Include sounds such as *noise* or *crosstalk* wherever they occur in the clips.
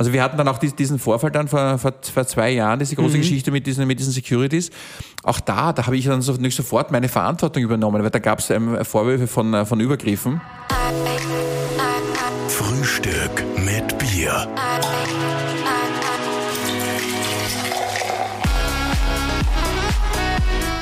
Also wir hatten dann auch diesen Vorfall dann vor, vor, vor zwei Jahren, diese große mhm. Geschichte mit diesen, mit diesen Securities. Auch da, da habe ich dann so, nicht sofort meine Verantwortung übernommen, weil da gab es ähm, Vorwürfe von, äh, von Übergriffen. Frühstück mit Bier.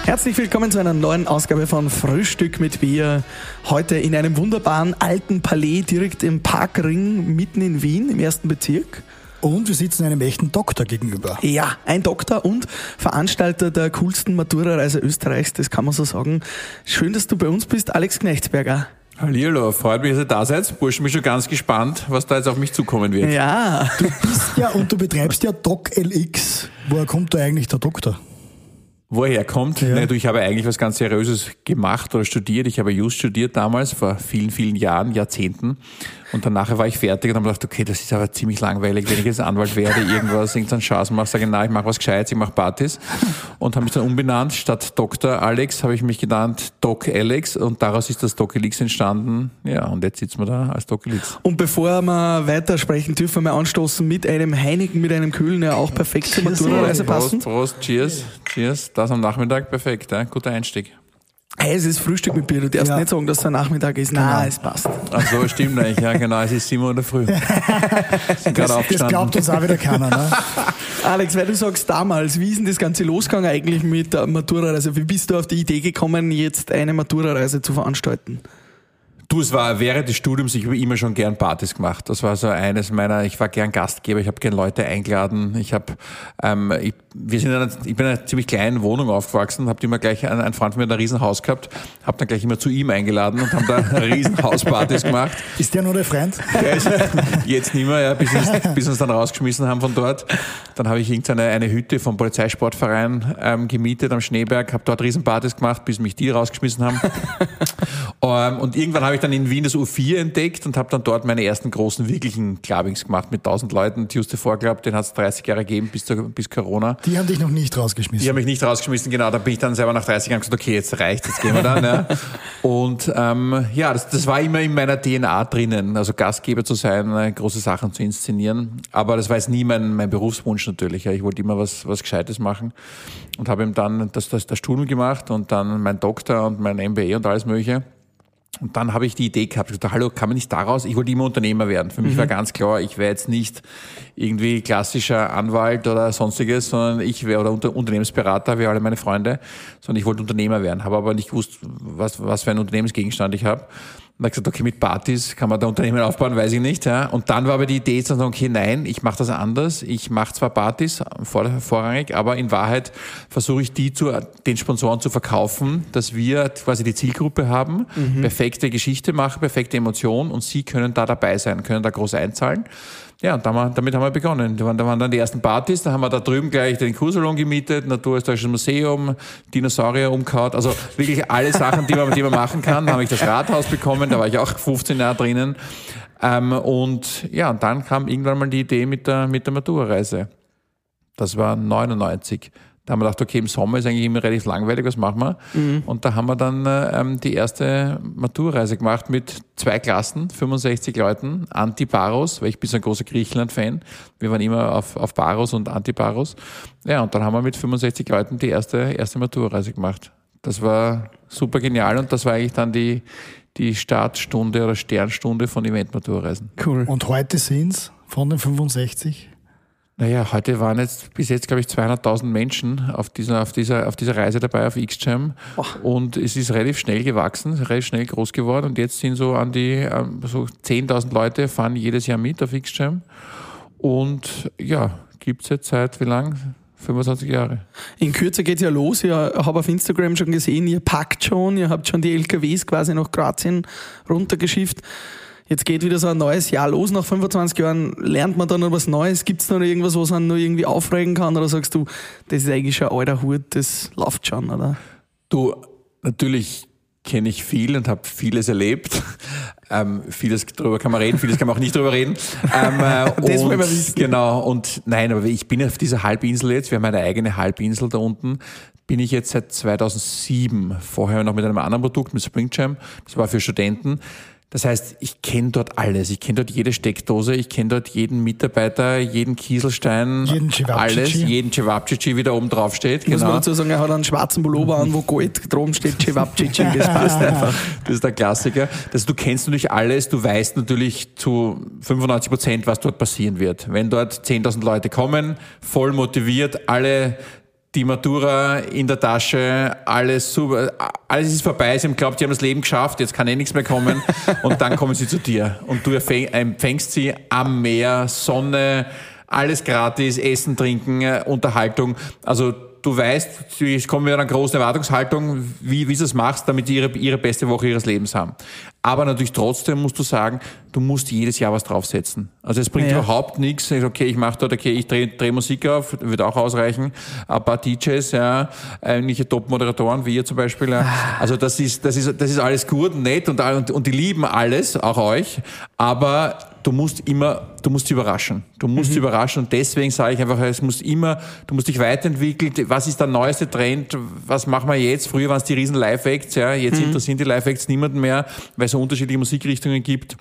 Herzlich willkommen zu einer neuen Ausgabe von Frühstück mit Bier. Heute in einem wunderbaren alten Palais direkt im Parkring mitten in Wien im ersten Bezirk. Und wir sitzen einem echten Doktor gegenüber. Ja, ein Doktor und Veranstalter der coolsten Matura-Reise Österreichs, das kann man so sagen. Schön, dass du bei uns bist, Alex Knechtsberger. Hallihallo, freut mich, dass ihr da seid. Burschen, bin schon ganz gespannt, was da jetzt auf mich zukommen wird. Ja. Du bist ja und du betreibst ja DocLX. Woher kommt da eigentlich der Doktor? Wo er herkommt. Ja. ich habe eigentlich was ganz Seriöses gemacht oder studiert. Ich habe Just studiert damals, vor vielen, vielen Jahren, Jahrzehnten. Und danach war ich fertig und habe gedacht, okay, das ist aber ziemlich langweilig, wenn ich jetzt Anwalt werde, irgendwas, irgendeinen Chance mache, sage, na, ich mache was Gescheites, ich mache Partys. Und habe mich dann umbenannt. Statt Dr. Alex habe ich mich genannt Doc Alex und daraus ist das Doc Elix entstanden. Ja, und jetzt sitzen wir da als Doc Elix. Und bevor wir weitersprechen, dürfen wir anstoßen mit einem Heinigen, mit einem Kühlen, der auch perfekt zur Matura-Reise passen. Prost, Prost, cheers, cheers. Das am Nachmittag, perfekt, ja? guter Einstieg. Hey, es ist Frühstück mit Bier. Du darfst ja. nicht sagen, dass es ein Nachmittag ist. Nein, genau. es passt. Ach so, stimmt nicht. Ja, genau. Es ist 7 Uhr in der Früh. *laughs* das, das glaubt uns auch wieder keiner. Ne? *laughs* Alex, weil du sagst damals, wie ist denn das Ganze losgegangen eigentlich mit der Matura-Reise? Wie bist du auf die Idee gekommen, jetzt eine Matura-Reise zu veranstalten? Du, es war während des Studiums, ich habe immer schon gern Partys gemacht. Das war so eines meiner, ich war gern Gastgeber, ich habe gern Leute eingeladen. Ich habe, ähm, ich, wir sind in einer, ich bin in einer ziemlich kleinen Wohnung aufgewachsen, habe immer gleich, ein, ein Freund von mir ein Riesenhaus gehabt, habe dann gleich immer zu ihm eingeladen und haben da *laughs* Riesenhauspartys gemacht. Ist der nur der Freund? Der ist *laughs* jetzt nicht mehr, ja, bis, uns, bis uns dann rausgeschmissen haben von dort. Dann habe ich irgendeine eine Hütte vom Polizeisportverein ähm, gemietet am Schneeberg, habe dort Riesenpartys gemacht, bis mich die rausgeschmissen haben. um, *laughs* ähm, und irgendwann habe ich ich dann in Wien das U4 entdeckt und habe dann dort meine ersten großen wirklichen Clubbings gemacht mit 1000 Leuten. Tuesday Vorclub, den hat es 30 Jahre gegeben bis, zur, bis Corona. Die haben dich noch nicht rausgeschmissen? Die haben mich nicht rausgeschmissen, genau. Da bin ich dann selber nach 30 Jahren gesagt, okay, jetzt reicht, jetzt gehen wir dann. ja. *laughs* Und ähm, ja, das, das war immer in meiner DNA drinnen, also Gastgeber zu sein, äh, große Sachen zu inszenieren. Aber das war jetzt nie mein, mein Berufswunsch natürlich. Ja. Ich wollte immer was, was Gescheites machen und habe ihm dann das, das, das Studium gemacht und dann mein Doktor und mein MBA und alles Mögliche. Und dann habe ich die Idee gehabt, ich dachte, hallo, kann man nicht daraus, ich wollte immer Unternehmer werden. Für mich mhm. war ganz klar, ich wäre jetzt nicht irgendwie klassischer Anwalt oder sonstiges, sondern ich wäre, oder Unter Unternehmensberater, wie alle meine Freunde, sondern ich wollte Unternehmer werden, habe aber nicht gewusst, was, was für ein Unternehmensgegenstand ich habe. Und habe gesagt, okay, mit Partys kann man da Unternehmen aufbauen, weiß ich nicht. Ja. Und dann war aber die Idee zu sagen, okay, nein, ich mache das anders. Ich mache zwar Partys vor, vorrangig, aber in Wahrheit versuche ich die zu den Sponsoren zu verkaufen, dass wir quasi die Zielgruppe haben, mhm. perfekte Geschichte machen, perfekte Emotion und sie können da dabei sein, können da groß einzahlen. Ja, und damit haben wir begonnen. Da waren, da waren dann die ersten Partys, da haben wir da drüben gleich den Kursalon gemietet, Naturhistorisches Museum, Dinosaurier umgehauen, also wirklich alle Sachen, die man, die man machen kann. Da habe ich das Rathaus bekommen, da war ich auch 15 Jahre drinnen. Ähm, und ja, und dann kam irgendwann mal die Idee mit der, mit der Matura-Reise. Das war 99. Da haben wir gedacht, okay, im Sommer ist eigentlich immer relativ langweilig, was machen wir? Mhm. Und da haben wir dann ähm, die erste Maturreise gemacht mit zwei Klassen, 65 Leuten, Anti-Baros, weil ich bin so ein großer Griechenland-Fan. Wir waren immer auf, auf Baros und Anti-Baros. Ja, und dann haben wir mit 65 Leuten die erste, erste Maturreise gemacht. Das war super genial und das war eigentlich dann die, die Startstunde oder Sternstunde von Event-Maturreisen. Cool. Und heute sind es von den 65? Naja, heute waren jetzt bis jetzt, glaube ich, 200.000 Menschen auf dieser, auf, dieser, auf dieser Reise dabei auf. Oh. Und es ist relativ schnell gewachsen, relativ schnell groß geworden. Und jetzt sind so an die ähm, so 10.000 Leute fahren jedes Jahr mit auf XCHAM. Und ja, gibt es jetzt seit wie lang? 25 Jahre. In Kürze geht es ja los. Ich habe auf Instagram schon gesehen, ihr packt schon, ihr habt schon die LKWs quasi nach Kroatien runtergeschifft jetzt geht wieder so ein neues Jahr los. Nach 25 Jahren lernt man dann noch was Neues. Gibt es noch irgendwas, was man noch irgendwie aufregen kann? Oder sagst du, das ist eigentlich schon ein alter Hut, das läuft schon, oder? Du, natürlich kenne ich viel und habe vieles erlebt. *laughs* Ähm, vieles darüber kann man reden, vieles kann man auch nicht drüber reden. *laughs* Ähm, äh, das wir wissen. Genau, und nein, aber ich bin auf dieser Halbinsel jetzt, wir haben eine eigene Halbinsel da unten, bin ich jetzt seit 2007, vorher noch mit einem anderen Produkt, mit Spring Jam, das war für Studenten Das heißt, ich kenne dort alles. Ich kenne dort jede Steckdose, ich kenne dort jeden Mitarbeiter, jeden Kieselstein, Jeden alles, jeden Cevapcici, wie da oben drauf steht. Muss man Genau. dazu sagen, er hat einen schwarzen Pullover an, wo Gold drum steht, Cevapcici, das passt einfach. *laughs* Das ist der Klassiker. Das, du kennst natürlich alles, du weißt natürlich zu 95 Prozent, was dort passieren wird. Wenn dort 10.000 Leute kommen, voll motiviert, alle die Matura in der Tasche, alles super, alles ist vorbei, sie haben glaubt, sie haben das Leben geschafft, jetzt kann eh nichts mehr kommen. *laughs* Und dann kommen sie zu dir. Und du empfängst sie am Meer, Sonne, alles gratis, Essen, Trinken, Unterhaltung, also du weißt, sie kommen mit einer großen Erwartungshaltung, wie, wie sie es machst, damit die ihre, ihre beste Woche ihres Lebens haben. Aber natürlich trotzdem musst du sagen, du musst jedes Jahr was draufsetzen. Also es bringt Ja. überhaupt nichts. Okay, ich mache dort, okay, ich drehe dreh Musik auf, wird auch ausreichen. Ein paar DJs, ja, eigentliche Top-Moderatoren, wie ihr zum Beispiel. Ja. Also das ist, das ist, das ist alles gut und nett und, und, und die lieben alles, auch euch. Aber du musst immer, du musst sie überraschen. Du musst sie überraschen und deswegen sage ich einfach, es muss immer, du musst dich weiterentwickeln. Was ist der neueste Trend? Was machen wir jetzt? Früher waren es die riesen Live-Acts, ja. Jetzt interessieren die Live-Acts niemanden mehr, weil es unterschiedliche Musikrichtungen gibt.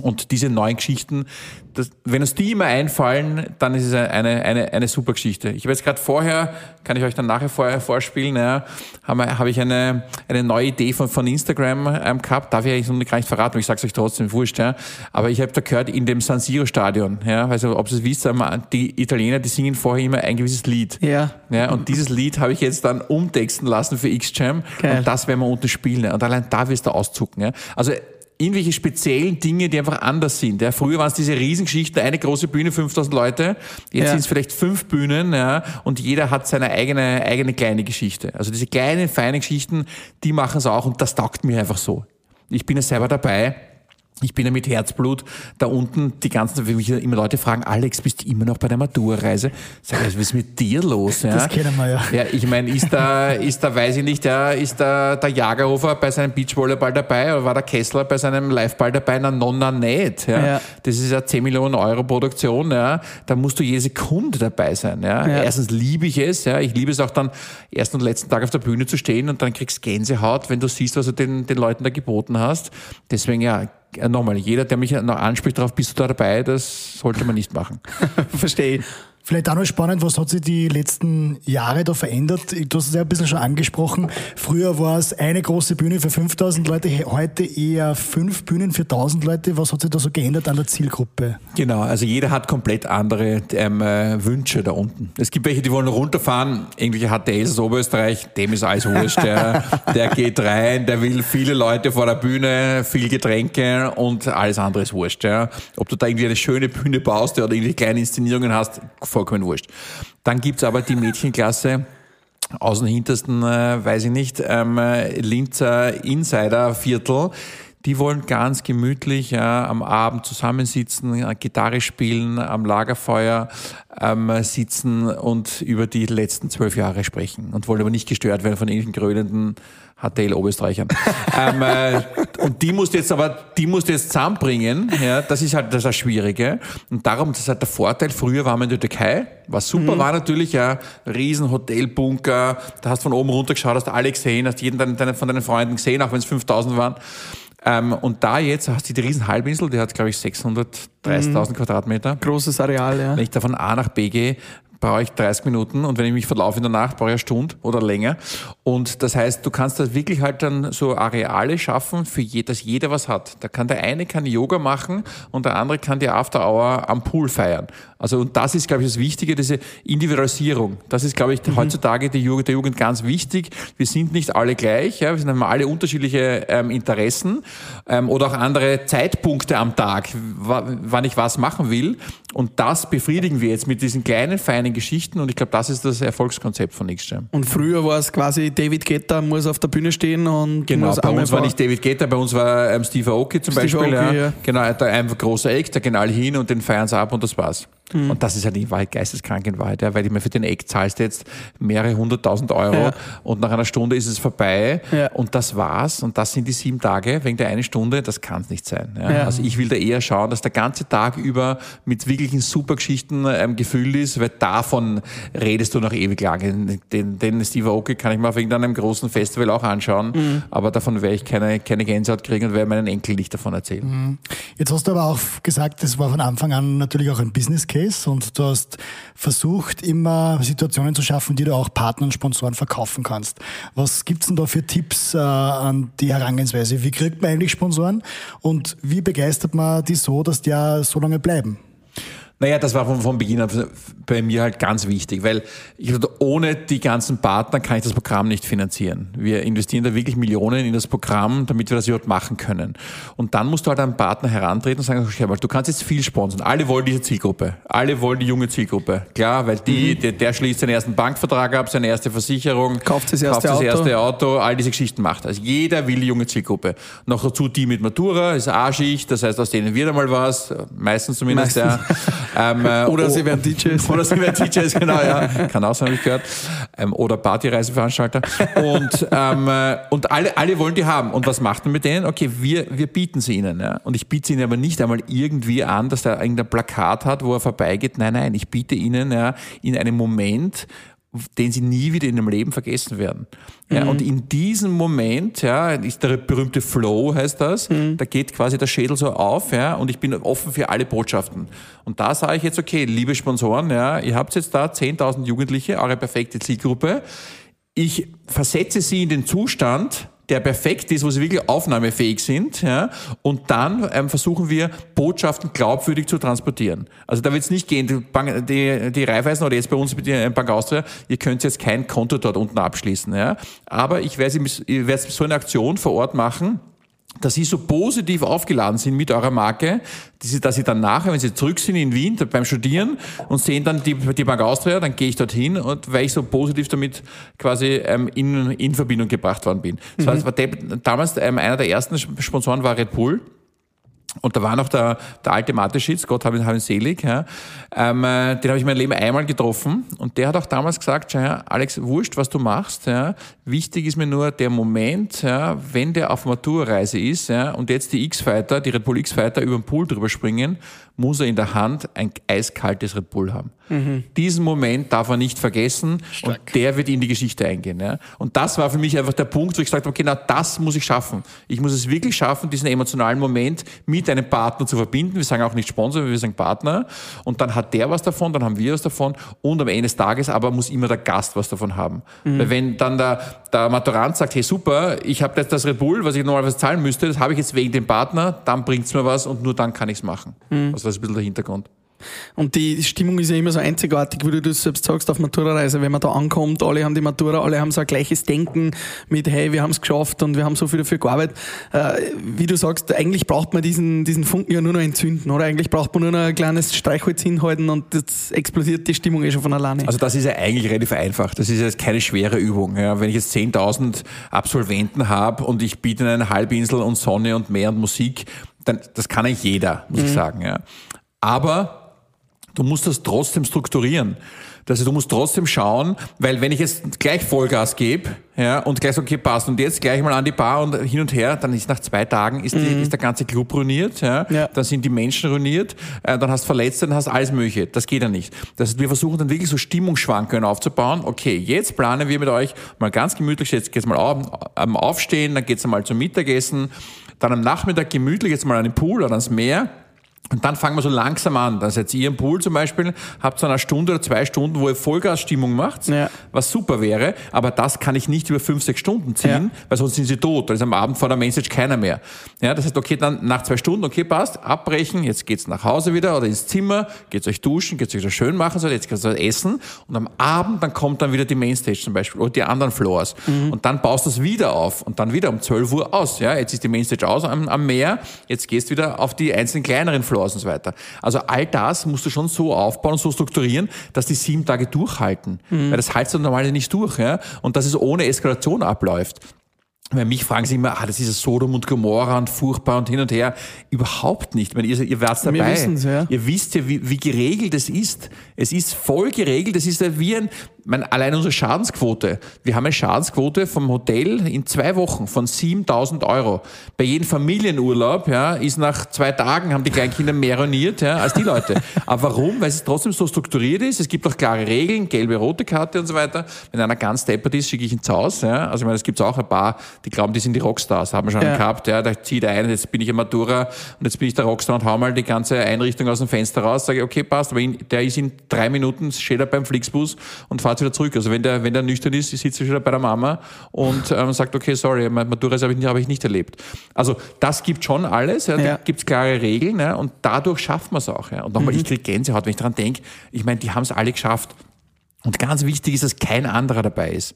Und diese neuen Geschichten, das, wenn uns die immer einfallen, dann ist es eine, eine, eine super Geschichte. Ich habe jetzt gerade vorher, kann ich euch dann nachher vorher vorspielen, ja, habe hab ich eine, eine neue Idee von, von Instagram ähm, gehabt, darf ich eigentlich noch gar nicht verraten, aber ich sage es euch trotzdem, wurscht. Ja. Aber ich habe da gehört, in dem San Siro Stadion, ja, also ob ihr es wisst, die Italiener, die singen vorher immer ein gewisses Lied. Ja. Ja, und dieses Lied habe ich jetzt dann umtexten lassen für X-Jam und das werden wir unten spielen. ja. Und allein da wirst du auszucken. Ja. Also irgendwelche speziellen Dinge, die einfach anders sind. Ja. Früher waren es diese Riesengeschichten, eine große Bühne, 5000 Leute. Jetzt Ja. sind es vielleicht fünf Bühnen ja, und jeder hat seine eigene, eigene kleine Geschichte. Also diese kleinen, feinen Geschichten, die machen es auch und das taugt mir einfach so. Ich bin ja selber dabei. Ich bin ja mit Herzblut da unten die ganzen, wenn mich immer Leute fragen, Alex, bist du immer noch bei der Matura-Reise? Sag ich, was ist mit dir los? Ja? Das kennen wir ja. Ja, ich meine, ist da, ist da, weiß ich nicht, ja, ist da der Jagerhofer bei seinem Beachvolleyball dabei oder war der Kessler bei seinem Liveball dabei? Na, nonna nicht. Ja. Ja. Das ist ja 10 Millionen Euro Produktion, ja. Da musst du jede Sekunde dabei sein, ja. Ja. Erstens liebe ich es, ja. Ich liebe es auch dann, ersten und letzten Tag auf der Bühne zu stehen und dann kriegst Gänsehaut, wenn du siehst, was du den, den Leuten da geboten hast. Deswegen, ja, nochmal, jeder, der mich noch anspricht darauf, bist du da dabei, das sollte man nicht machen. *laughs* Verstehe. Vielleicht auch noch spannend, was hat sich die letzten Jahre da verändert? Du hast es ja ein bisschen schon angesprochen. Früher war es eine große Bühne für 5000 Leute, heute eher fünf Bühnen für 1000 Leute. Was hat sich da so geändert an der Zielgruppe? Genau, also jeder hat komplett andere ähm, äh, Wünsche da unten. Es gibt welche, die wollen runterfahren, irgendwelche HTLs aus Oberösterreich, dem ist alles wurscht. Der, *laughs* der geht rein, der will viele Leute vor der Bühne, viel Getränke und alles andere ist wurscht. Ja. Ob du da irgendwie eine schöne Bühne baust oder irgendwie kleine Inszenierungen hast, vollkommen wurscht. Dann gibt's aber die Mädchenklasse, aus dem hintersten, äh, weiß ich nicht, ähm, äh, Linzer Insider-Viertel. Die wollen ganz gemütlich ja, am Abend zusammensitzen, äh, Gitarre spielen, am Lagerfeuer ähm, sitzen und über die letzten zwölf Jahre sprechen und wollen aber nicht gestört werden von irgendwelchen grölenden HTL-Oberösterreichern. *laughs* ähm, äh, und die musst du jetzt aber, die musst du jetzt zusammenbringen. Ja, das ist halt das, ist das Schwierige. Und darum, das ist halt der Vorteil. Früher waren wir in der Türkei. Was super war natürlich, ja, riesen Hotelbunker. Da hast du von oben runter geschaut, hast alle gesehen, hast jeden deine, deine, von deinen Freunden gesehen, auch wenn es 5000 waren. Ähm, und da jetzt hast du die riesen Halbinsel, die hat, glaube ich, 630.000 Quadratmeter. Großes Areal, ja. Wenn ich da von A nach B gehe, brauche ich 30 Minuten und wenn ich mich verlaufe in der Nacht, brauche ich eine Stunde oder länger. Und das heißt, du kannst da wirklich halt dann so Areale schaffen, für je, dass jeder was hat. Da kann der eine kann Yoga machen und der andere kann die After Hour am Pool feiern. Also und das ist, glaube ich, das Wichtige, diese Individualisierung. Das ist, glaube ich, heutzutage die Jugend, der Jugend ganz wichtig. Wir sind nicht alle gleich, ja, wir haben alle unterschiedliche ähm, Interessen ähm, oder auch andere Zeitpunkte am Tag, wa- wann ich was machen will. Und das befriedigen wir jetzt mit diesen kleinen, feinen Geschichten. Und ich glaube, das ist das Erfolgskonzept von XJam. Und früher war es quasi, David Guetta muss auf der Bühne stehen und Genau, bei uns war nicht David Guetta, bei uns war ähm, Steve Aoki zum Steve Beispiel. Aoki, ja. ja. Genau, da einfach großer Eck, da gehen alle hin und den feiern sie ab und das war's. Mhm. Und das ist halt in Wahrheit geisteskrank in Wahrheit, ja, weil ich mir für den Eck zahlst jetzt mehrere hunderttausend Euro Ja. und nach einer Stunde ist es vorbei Ja. und das war's und das sind die sieben Tage wegen der eine Stunde, das kann es nicht sein. Ja. Ja. Also ich will da eher schauen, dass der ganze Tag über mit wirklichen Supergeschichten ähm, gefüllt ist, weil davon redest du noch ewig lang. Den, den Steve Aoki kann ich mir auf irgendeinem großen Festival auch anschauen, Mhm. aber davon werde ich keine, keine Gänsehaut kriegen und werde meinen Enkel nicht davon erzählen. Mhm. Jetzt hast du aber auch gesagt, das war von Anfang an natürlich auch ein Business Case und du hast versucht, immer Situationen zu schaffen, die du auch Partnern und Sponsoren verkaufen kannst. Was gibt's denn da für Tipps äh, an die Herangehensweise? Wie kriegt man eigentlich Sponsoren und wie begeistert man die so, dass die ja so lange bleiben? Naja, das war von, von Beginn an bei mir halt ganz wichtig, weil ich dachte, ohne die ganzen Partner kann ich das Programm nicht finanzieren. Wir investieren da wirklich Millionen in das Programm, damit wir das überhaupt machen können. Und dann musst du halt an einen Partner herantreten und sagen, okay, weil du kannst jetzt viel sponsern. Alle wollen diese Zielgruppe. Alle wollen die junge Zielgruppe. Klar, weil die, der, der schließt seinen ersten Bankvertrag ab, seine erste Versicherung, Kauft das erste kauft das Auto. erste Auto, all diese Geschichten macht. Also jeder will die junge Zielgruppe. Noch dazu die mit Matura, ist A-Schicht, das heißt, aus denen wird einmal was, meistens zumindest, Meistens. ja. *laughs* Ähm, äh, *laughs* Oder oh- sie werden DJs. *laughs* Oder sie werden DJs, genau, ja. Kann auch sein, habe ich gehört. Ähm, oder Partyreiseveranstalter. Und, ähm, äh, und alle, alle wollen die haben. Und was macht man mit denen? Okay, wir, wir bieten sie ihnen. Ja. Und ich biete sie ihnen aber nicht einmal irgendwie an, dass da irgendein Plakat hat, wo er vorbeigeht. Nein, nein, ich biete ihnen ja, in einem Moment, den sie nie wieder in ihrem Leben vergessen werden. Ja, und in diesem Moment, ja, ist der berühmte Flow, heißt das, da geht quasi der Schädel so auf, ja, und ich bin offen für alle Botschaften. Und da sage ich jetzt, okay, liebe Sponsoren, ja, ihr habt jetzt da 10.000 Jugendliche, eure perfekte Zielgruppe. Ich versetze sie in den Zustand, der perfekt ist, wo sie wirklich aufnahmefähig sind, ja, und dann ähm, versuchen wir, Botschaften glaubwürdig zu transportieren. Also da wird es nicht gehen, die, Bank, die, die Raiffeisen oder jetzt bei uns mit der Bank Austria, ihr könnt jetzt kein Konto dort unten abschließen, ja, aber ich werde sie- ich werde so eine Aktion vor Ort machen, dass sie so positiv aufgeladen sind mit eurer Marke, dass sie, dass sie dann nachher, wenn sie zurück sind in Wien beim Studieren und sehen dann die, die Bank Austria, dann gehe ich dorthin und weil ich so positiv damit quasi ähm, in, in Verbindung gebracht worden bin. Das war, das war der, damals ähm, einer der ersten Sponsoren war Red Bull. Und da war noch der, der alte Mateschitz, Gott habe ihn, hab ihn selig, ja. ähm, äh, den habe ich mein Leben einmal getroffen und der hat auch damals gesagt, her, Alex, wurscht, was du machst, ja. wichtig ist mir nur der Moment, ja, wenn der auf Maturreise ist ja, und jetzt die X-Fighter, die Red Bull X-Fighter über den Pool drüber springen, muss er in der Hand ein eiskaltes Red Bull haben. Diesen Moment darf er nicht vergessen und der wird in die Geschichte eingehen. Ja. Und das war für mich einfach der Punkt, wo ich gesagt habe, okay, na, das muss ich schaffen. Ich muss es wirklich schaffen, diesen emotionalen Moment mit einem Partner zu verbinden. Wir sagen auch nicht Sponsor, wir sagen Partner. Und dann hat der was davon, dann haben wir was davon. Und am Ende des Tages aber muss immer der Gast was davon haben. Weil wenn dann der, der Maturant sagt, hey super, ich habe jetzt das Red Bull, was ich normalerweise zahlen müsste, das habe ich jetzt wegen dem Partner, dann bringt's mir was und nur dann kann ich's machen. Also das ist ein bisschen der Hintergrund. Und die Stimmung ist ja immer so einzigartig, wie du das selbst sagst, auf Matura-Reise. Wenn man da ankommt, alle haben die Matura, alle haben so ein gleiches Denken mit, hey, wir haben es geschafft und wir haben so viel dafür gearbeitet. Äh, wie du sagst, eigentlich braucht man diesen, diesen Funken ja nur noch entzünden, oder? Eigentlich braucht man nur noch ein kleines Streichholz hinhalten und jetzt explodiert die Stimmung eh schon von alleine. Also das ist ja eigentlich relativ einfach. Das ist jetzt keine schwere Übung. Ja. Wenn ich jetzt 10.000 Absolventen habe und ich biete ihnen eine Halbinsel und Sonne und Meer und Musik, dann das kann eigentlich jeder, muss ich sagen. Ja. Aber du musst das trotzdem strukturieren. Also du musst trotzdem schauen, weil wenn ich jetzt gleich Vollgas gebe, ja, und gleich so, okay, passt, und jetzt gleich mal an die Bar und hin und her, dann ist nach zwei Tagen ist, die, ist der ganze Club ruiniert, ja, Ja. dann sind die Menschen ruiniert, äh, dann hast du Verletzte, dann hast du alles mögliche. Das geht ja nicht. Das heißt, wir versuchen dann wirklich so Stimmungsschwankungen aufzubauen. Okay, jetzt planen wir mit euch mal ganz gemütlich, jetzt geht's mal auf, am Aufstehen, dann geht's mal zum Mittagessen, dann am Nachmittag gemütlich jetzt mal an den Pool oder ans Meer. Und dann fangen wir so langsam an. Dann seid ihr im Pool zum Beispiel, habt so eine Stunde oder zwei Stunden, wo ihr Vollgasstimmung macht, Ja. was super wäre. Aber das kann ich nicht über fünf, sechs Stunden ziehen, weil sonst sind sie tot. Dann ist am Abend vor der Message keiner mehr. Ja, das heißt, okay, dann nach zwei Stunden, okay, passt, abbrechen, jetzt geht's nach Hause wieder oder ins Zimmer, geht's euch duschen, geht's euch wieder schön machen, so, jetzt geht's euch essen. Und am Abend, dann kommt dann wieder die Mainstage zum Beispiel oder die anderen Floors. Und dann baust du es wieder auf und dann wieder um 12 Uhr aus. Ja, jetzt ist die Mainstage aus am, am Meer, jetzt gehst du wieder auf die einzelnen kleineren Floors und so weiter. Also all das musst du schon so aufbauen, so strukturieren, dass die sieben Tage durchhalten. Weil das haltst du normalerweise nicht durch. Ja? Und dass es ohne Eskalation abläuft. weil mich fragen sie immer, ah, das ist Sodom und Gomorra und furchtbar und hin und her. Überhaupt nicht. Ich meine, ihr, ihr werdet dabei. Wir ja. Ihr wisst ja, wie, wie geregelt es ist. Es ist voll geregelt. Es ist wie ein, meine, allein unsere Schadensquote. Wir haben eine Schadensquote vom Hotel in zwei Wochen von 7000 Euro. Bei jedem Familienurlaub, ja, ist nach zwei Tagen haben die Kleinkinder mehr ruiniert, ja, als die Leute. *laughs* Aber warum? Weil es trotzdem so strukturiert ist. Es gibt auch klare Regeln, gelbe, rote Karte und so weiter. Wenn einer ganz deppert ist, schicke ich ihn zu Hause, ja. Also, ich meine, es gibt auch ein paar, die glauben, die sind die Rockstars, haben wir schon Ja. gehabt, ja. Da zieht ein, jetzt bin ich ein Matura und jetzt bin ich der Rockstar und hau mal die ganze Einrichtung aus dem Fenster raus, sage, okay, passt, aber der ist in drei Minuten, steht er beim Flixbus und fährt wieder zurück. Also wenn der, wenn der nüchtern ist, sitzt er schon wieder bei der Mama und ähm, sagt, okay, sorry, Matura habe ich, nicht- habe ich nicht erlebt. Also das gibt schon alles, ja, da Ja. gibt's klare Regeln ja, und dadurch schafft man es auch. Ja. Und nochmal, ich kriege Gänsehaut, wenn ich dran denke, ich meine, die haben es alle geschafft. Und ganz wichtig ist, dass kein anderer dabei ist.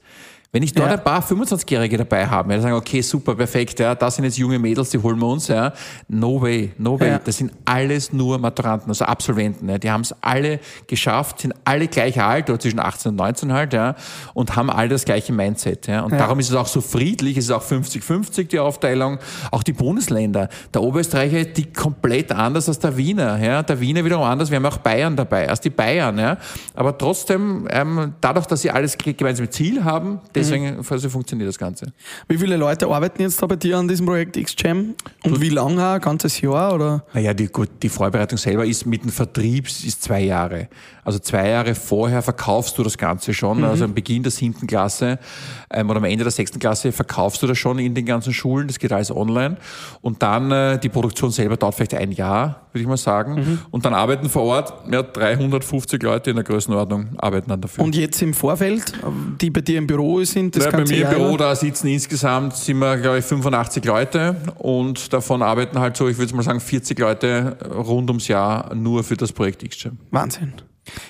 Wenn ich dort Ja. ein paar 25-Jährige dabei habe, ja, die sagen, okay, super, perfekt, ja, das sind jetzt junge Mädels, die holen wir uns, ja. No way, no way. Ja. Das sind alles nur Maturanten, also Absolventen, ja. Die haben es alle geschafft, sind alle gleich alt, oder zwischen 18 und 19 halt, ja, und haben alle das gleiche Mindset, ja. Und Ja. darum ist es auch so friedlich, es ist auch 50-50 die Aufteilung. Auch die Bundesländer. Der Oberösterreicher, die komplett anders als der Wiener, ja. Der Wiener wiederum anders. Wir haben auch Bayern dabei, als die Bayern, ja. Aber trotzdem, ähm, dadurch, dass sie alles ge- gemeinsame Ziel haben, deswegen also funktioniert das Ganze. Wie viele Leute arbeiten jetzt da bei dir an diesem Projekt X-Jam? Und wie lange? Ein ganzes Jahr? Oder? Naja, die, gut, die Vorbereitung selber ist mit dem Vertrieb ist zwei Jahre. Also zwei Jahre vorher verkaufst du das Ganze schon. Also am Beginn der siebten Klasse ähm, oder am Ende der sechsten Klasse verkaufst du das schon in den ganzen Schulen. Das geht alles online. Und dann äh, die Produktion selber dauert vielleicht ein Jahr, würde ich mal sagen. Und dann arbeiten vor Ort ja, 350 Leute in der Größenordnung arbeiten dann dafür. Und jetzt im Vorfeld, die bei dir im Büro sind, das Ja, bei ganze mir im Büro, da sitzen insgesamt, sind wir, glaube ich, 85 Leute und davon arbeiten halt so, ich würde mal sagen, 40 Leute rund ums Jahr nur für das Projekt X-Jam. Wahnsinn.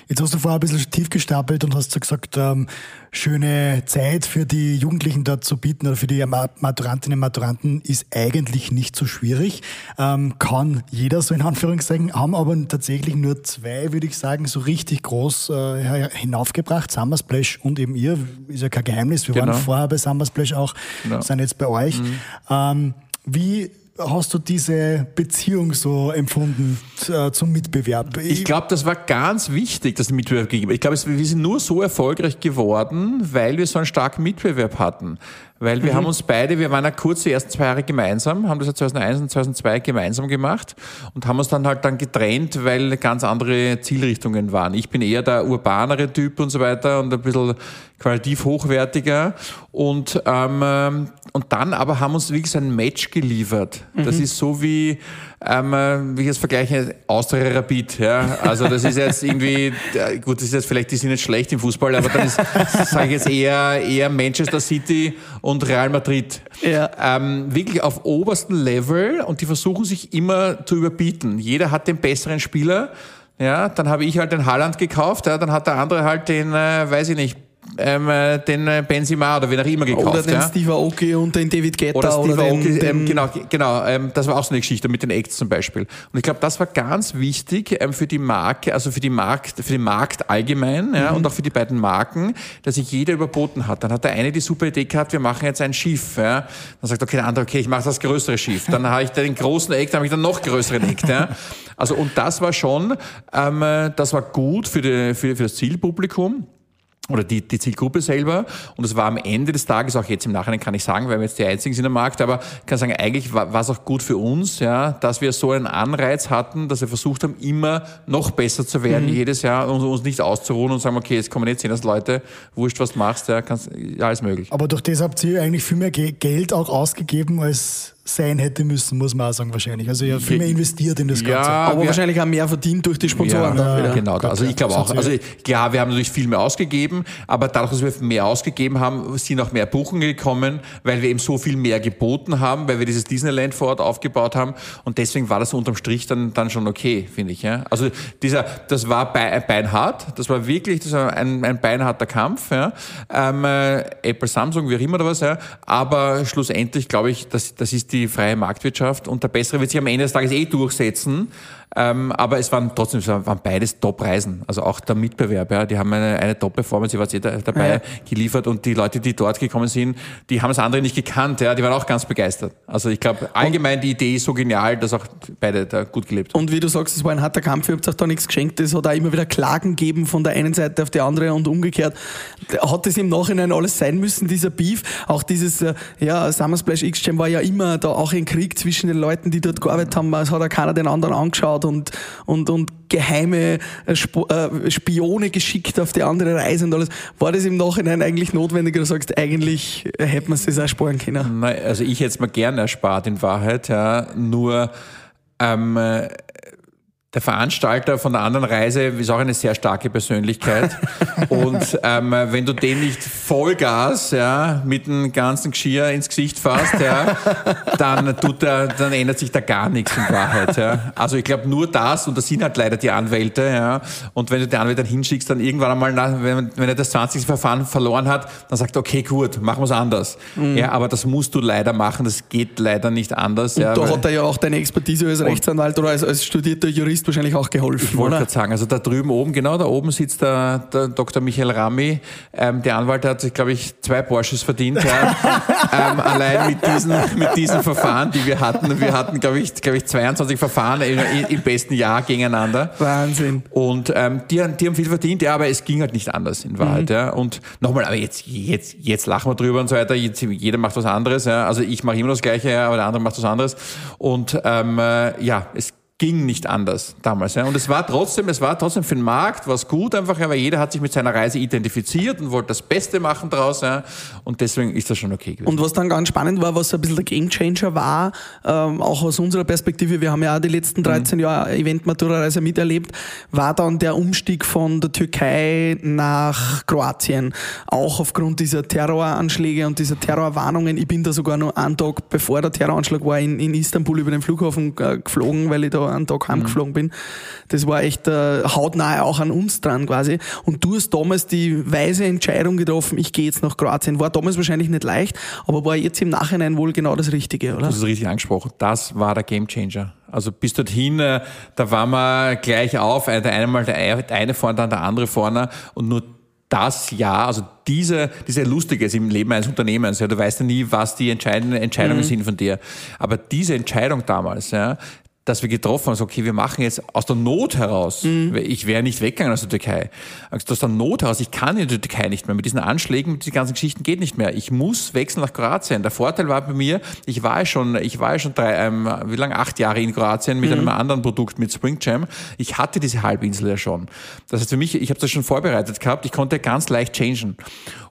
Jetzt hast du vorher ein bisschen tief gestapelt und hast so gesagt, ähm, schöne Zeit für die Jugendlichen dort zu bieten oder für die Ma- Maturantinnen und Maturanten ist eigentlich nicht so schwierig. Ähm, kann jeder so in Anführungszeichen, haben aber tatsächlich nur zwei, würde ich sagen, so richtig groß äh, hinaufgebracht. Summer Splash und eben ihr, ist ja kein Geheimnis. Wir Genau. waren vorher bei Summer Splash auch, Genau. sind jetzt bei euch. Ähm, wie hast du diese Beziehung so empfunden äh, zum Mitbewerb? Ich glaube, das war ganz wichtig, dass es einen Mitbewerb gegeben. Ich glaube, wir sind nur so erfolgreich geworden, weil wir so einen starken Mitbewerb hatten. Weil wir haben uns beide, wir waren ja kurz die ersten zwei Jahre gemeinsam, haben das ja 2001 und 2002 gemeinsam gemacht und haben uns dann halt dann getrennt, weil ganz andere Zielrichtungen waren. Ich bin eher der urbanere Typ und so weiter und ein bisschen qualitativ hochwertiger und, ähm, und dann aber haben uns wirklich so ein Match geliefert. Das ist so wie, ähm, äh, wie ich jetzt vergleiche, Austria Rapid, ja. Also das ist jetzt irgendwie, äh, gut, das ist jetzt vielleicht, die sind jetzt schlecht im Fußball, aber dann ist, sage ich jetzt eher, eher Manchester City und Real Madrid. Ja. Ähm, wirklich auf obersten Level und die versuchen sich immer zu überbieten. Jeder hat den besseren Spieler. Ja, dann habe ich halt den Haaland gekauft, ja, dann hat der andere halt den, äh, weiß ich nicht, ähm, äh, den äh, Benzema oder wen auch immer gekauft. Oder den ja. Steve Aoki und den David Guetta Oder oder, Steve den, Aoki, den ähm, genau, genau ähm, das war auch so eine Geschichte mit den Acts zum Beispiel. Und ich glaube, das war ganz wichtig ähm, für die Marke, also für die Markt, für den Markt allgemein ja, Mhm. und auch für die beiden Marken, dass sich jeder überboten hat. Dann hat der eine die super Idee gehabt, wir machen jetzt ein Schiff. Ja. Dann sagt okay, der andere, okay, ich mache das größere Schiff. Dann habe ich den großen Act, dann habe ich dann noch größeren Act. Ja. Also und das war schon, ähm, äh, das war gut für, die, für, für das Zielpublikum oder die, die Zielgruppe selber. Und es war am Ende des Tages, auch jetzt im Nachhinein kann ich sagen, weil wir jetzt die Einzigen sind am Markt, aber ich kann sagen, eigentlich war war es auch gut für uns, ja, dass wir so einen Anreiz hatten, dass wir versucht haben, immer noch besser zu werden jedes Jahr und uns nicht auszuruhen und sagen, okay, jetzt kommen jetzt 10 Leute, wurscht, was du machst, ja, kannst, ja, alles möglich. Aber durch das habt ihr eigentlich viel mehr Ge- Geld auch ausgegeben, als sein hätte müssen, muss man auch sagen wahrscheinlich. Also ihr habt viel mehr investiert in das Ganze. Ja, aber wir- wahrscheinlich auch mehr verdient durch die Sponsoren. Ja, wieder. genau. Gott, also ja. ich glaube auch. Also klar, wir haben natürlich viel mehr ausgegeben, aber dadurch, dass wir mehr ausgegeben haben, sind auch mehr Buchungen gekommen, weil wir eben so viel mehr geboten haben, weil wir dieses Disneyland vor Ort aufgebaut haben und deswegen war das unterm Strich dann, dann schon okay, finde ich. Ja? Also dieser, das war bei- beinhart, das war wirklich das war ein, ein beinharter Kampf. Ja? Ähm, äh, Apple, Samsung, wie auch immer oder was, ja? aber schlussendlich glaube ich, das, das ist die freie Marktwirtschaft und der Bessere wird sich am Ende des Tages eh durchsetzen. Ähm, aber es waren trotzdem, es waren beides Top-Reisen. Also auch der Mitbewerb, ja, die haben eine, eine Top-Performance, ich war jetzt eh dabei Ja. geliefert und die Leute, die dort gekommen sind, die haben das andere nicht gekannt, ja, die waren auch ganz begeistert. Also ich glaube, allgemein die Idee ist so genial, dass auch beide da gut gelebt haben. Und wie du sagst, es war ein harter Kampf, ihr habt euch da nichts geschenkt. Es hat auch immer wieder Klagen gegeben von der einen Seite auf die andere und umgekehrt. Hat es im Nachhinein alles sein müssen, dieser Beef? Auch dieses, äh, ja, Summer Splash X-Jam war ja immer da auch ein Krieg zwischen den Leuten, die dort gearbeitet haben. Es hat auch keiner den anderen angeschaut und, und, und geheime äh, Sp äh, Spione geschickt auf die andere Reise und alles. War das im Nachhinein eigentlich notwendig oder sagst, eigentlich hätte man es das auch sparen können? Also ich hätte es mir gerne erspart in Wahrheit, ja. Nur ähm, äh, der Veranstalter von der anderen Reise ist auch eine sehr starke Persönlichkeit. *laughs* und ähm, wenn du den nicht Vollgas ja, mit dem ganzen Geschirr ins Gesicht fasst, ja, *laughs* dann, tut er, dann ändert sich da gar nichts in Wahrheit. Ja. Also ich glaube nur das, und das sind halt leider die Anwälte, ja. Und wenn du die Anwälte dann hinschickst, dann irgendwann einmal, nach, wenn, wenn er das 20. Verfahren verloren hat, dann sagt er, okay, gut, machen wir es anders. Ja, aber das musst du leider machen, das geht leider nicht anders. ja, da hat er ja auch deine Expertise als Rechtsanwalt oder als, als studierter Jurist wahrscheinlich auch geholfen, Ich wollte gerade sagen, also da drüben oben, genau da oben sitzt der, der Dr. Michael Rami. Ähm, der Anwalt hat, glaube ich, zwei Porsches verdient. Ja. *laughs* ähm, allein mit diesen, mit diesen Verfahren, die wir hatten. Wir hatten, glaube ich, glaube ich, 22 Verfahren im, im besten Jahr gegeneinander. Wahnsinn. Und ähm, die, die haben viel verdient, ja, aber es ging halt nicht anders in Wahrheit. Mhm. Ja. Und nochmal, aber jetzt, jetzt, jetzt lachen wir drüber und so weiter. Jetzt, jeder macht was anderes. Ja. Also ich mache immer das Gleiche, ja, aber der andere macht was anderes. Und ähm, äh, ja, es ging nicht anders damals. Ja. Und es war trotzdem, es war trotzdem für den Markt was gut einfach, weil jeder hat sich mit seiner Reise identifiziert und wollte das Beste machen draus. Ja. Und deswegen ist das schon okay gewesen. Und was dann ganz spannend war, was ein bisschen der Gamechanger war, ähm, auch aus unserer Perspektive, wir haben ja auch die letzten 13 Jahre Event-Matura-Reise miterlebt, war dann der Umstieg von der Türkei nach Kroatien. Auch aufgrund dieser Terroranschläge und dieser Terrorwarnungen. Ich bin da sogar noch einen Tag, bevor der Terroranschlag war, in, in Istanbul über den Flughafen äh, geflogen, weil ich da einen Tag heimgeflogen bin. Das war echt äh, hautnah auch an uns dran quasi. Und du hast damals die weise Entscheidung getroffen, ich gehe jetzt nach Kroatien. War damals wahrscheinlich nicht leicht, aber war jetzt im Nachhinein wohl genau das Richtige, oder? Das ist richtig angesprochen. Das war der Gamechanger. Also bis dorthin, äh, da waren wir gleich auf, der eine mal der eine- vorne, dann der andere vorne und nur das Jahr, also diese, diese Lustiges im Leben eines Unternehmens, ja, du weißt ja nie, was die entscheidenden Entscheidungen sind von dir. Aber diese Entscheidung damals, ja, dass wir getroffen haben, so, okay, wir machen jetzt aus der Not heraus, weil ich wäre nicht weggegangen aus der Türkei, also aus der Not heraus, ich kann in der Türkei nicht mehr, mit diesen Anschlägen, mit diesen ganzen Geschichten geht nicht mehr. Ich muss wechseln nach Kroatien. Der Vorteil war bei mir, ich war ja schon, ich war schon drei, ähm, wie lange, acht Jahre in Kroatien mit einem anderen Produkt, mit Spring Jam. Ich hatte diese Halbinsel ja schon. Das heißt für mich, ich habe das schon vorbereitet gehabt, ich konnte ganz leicht changen.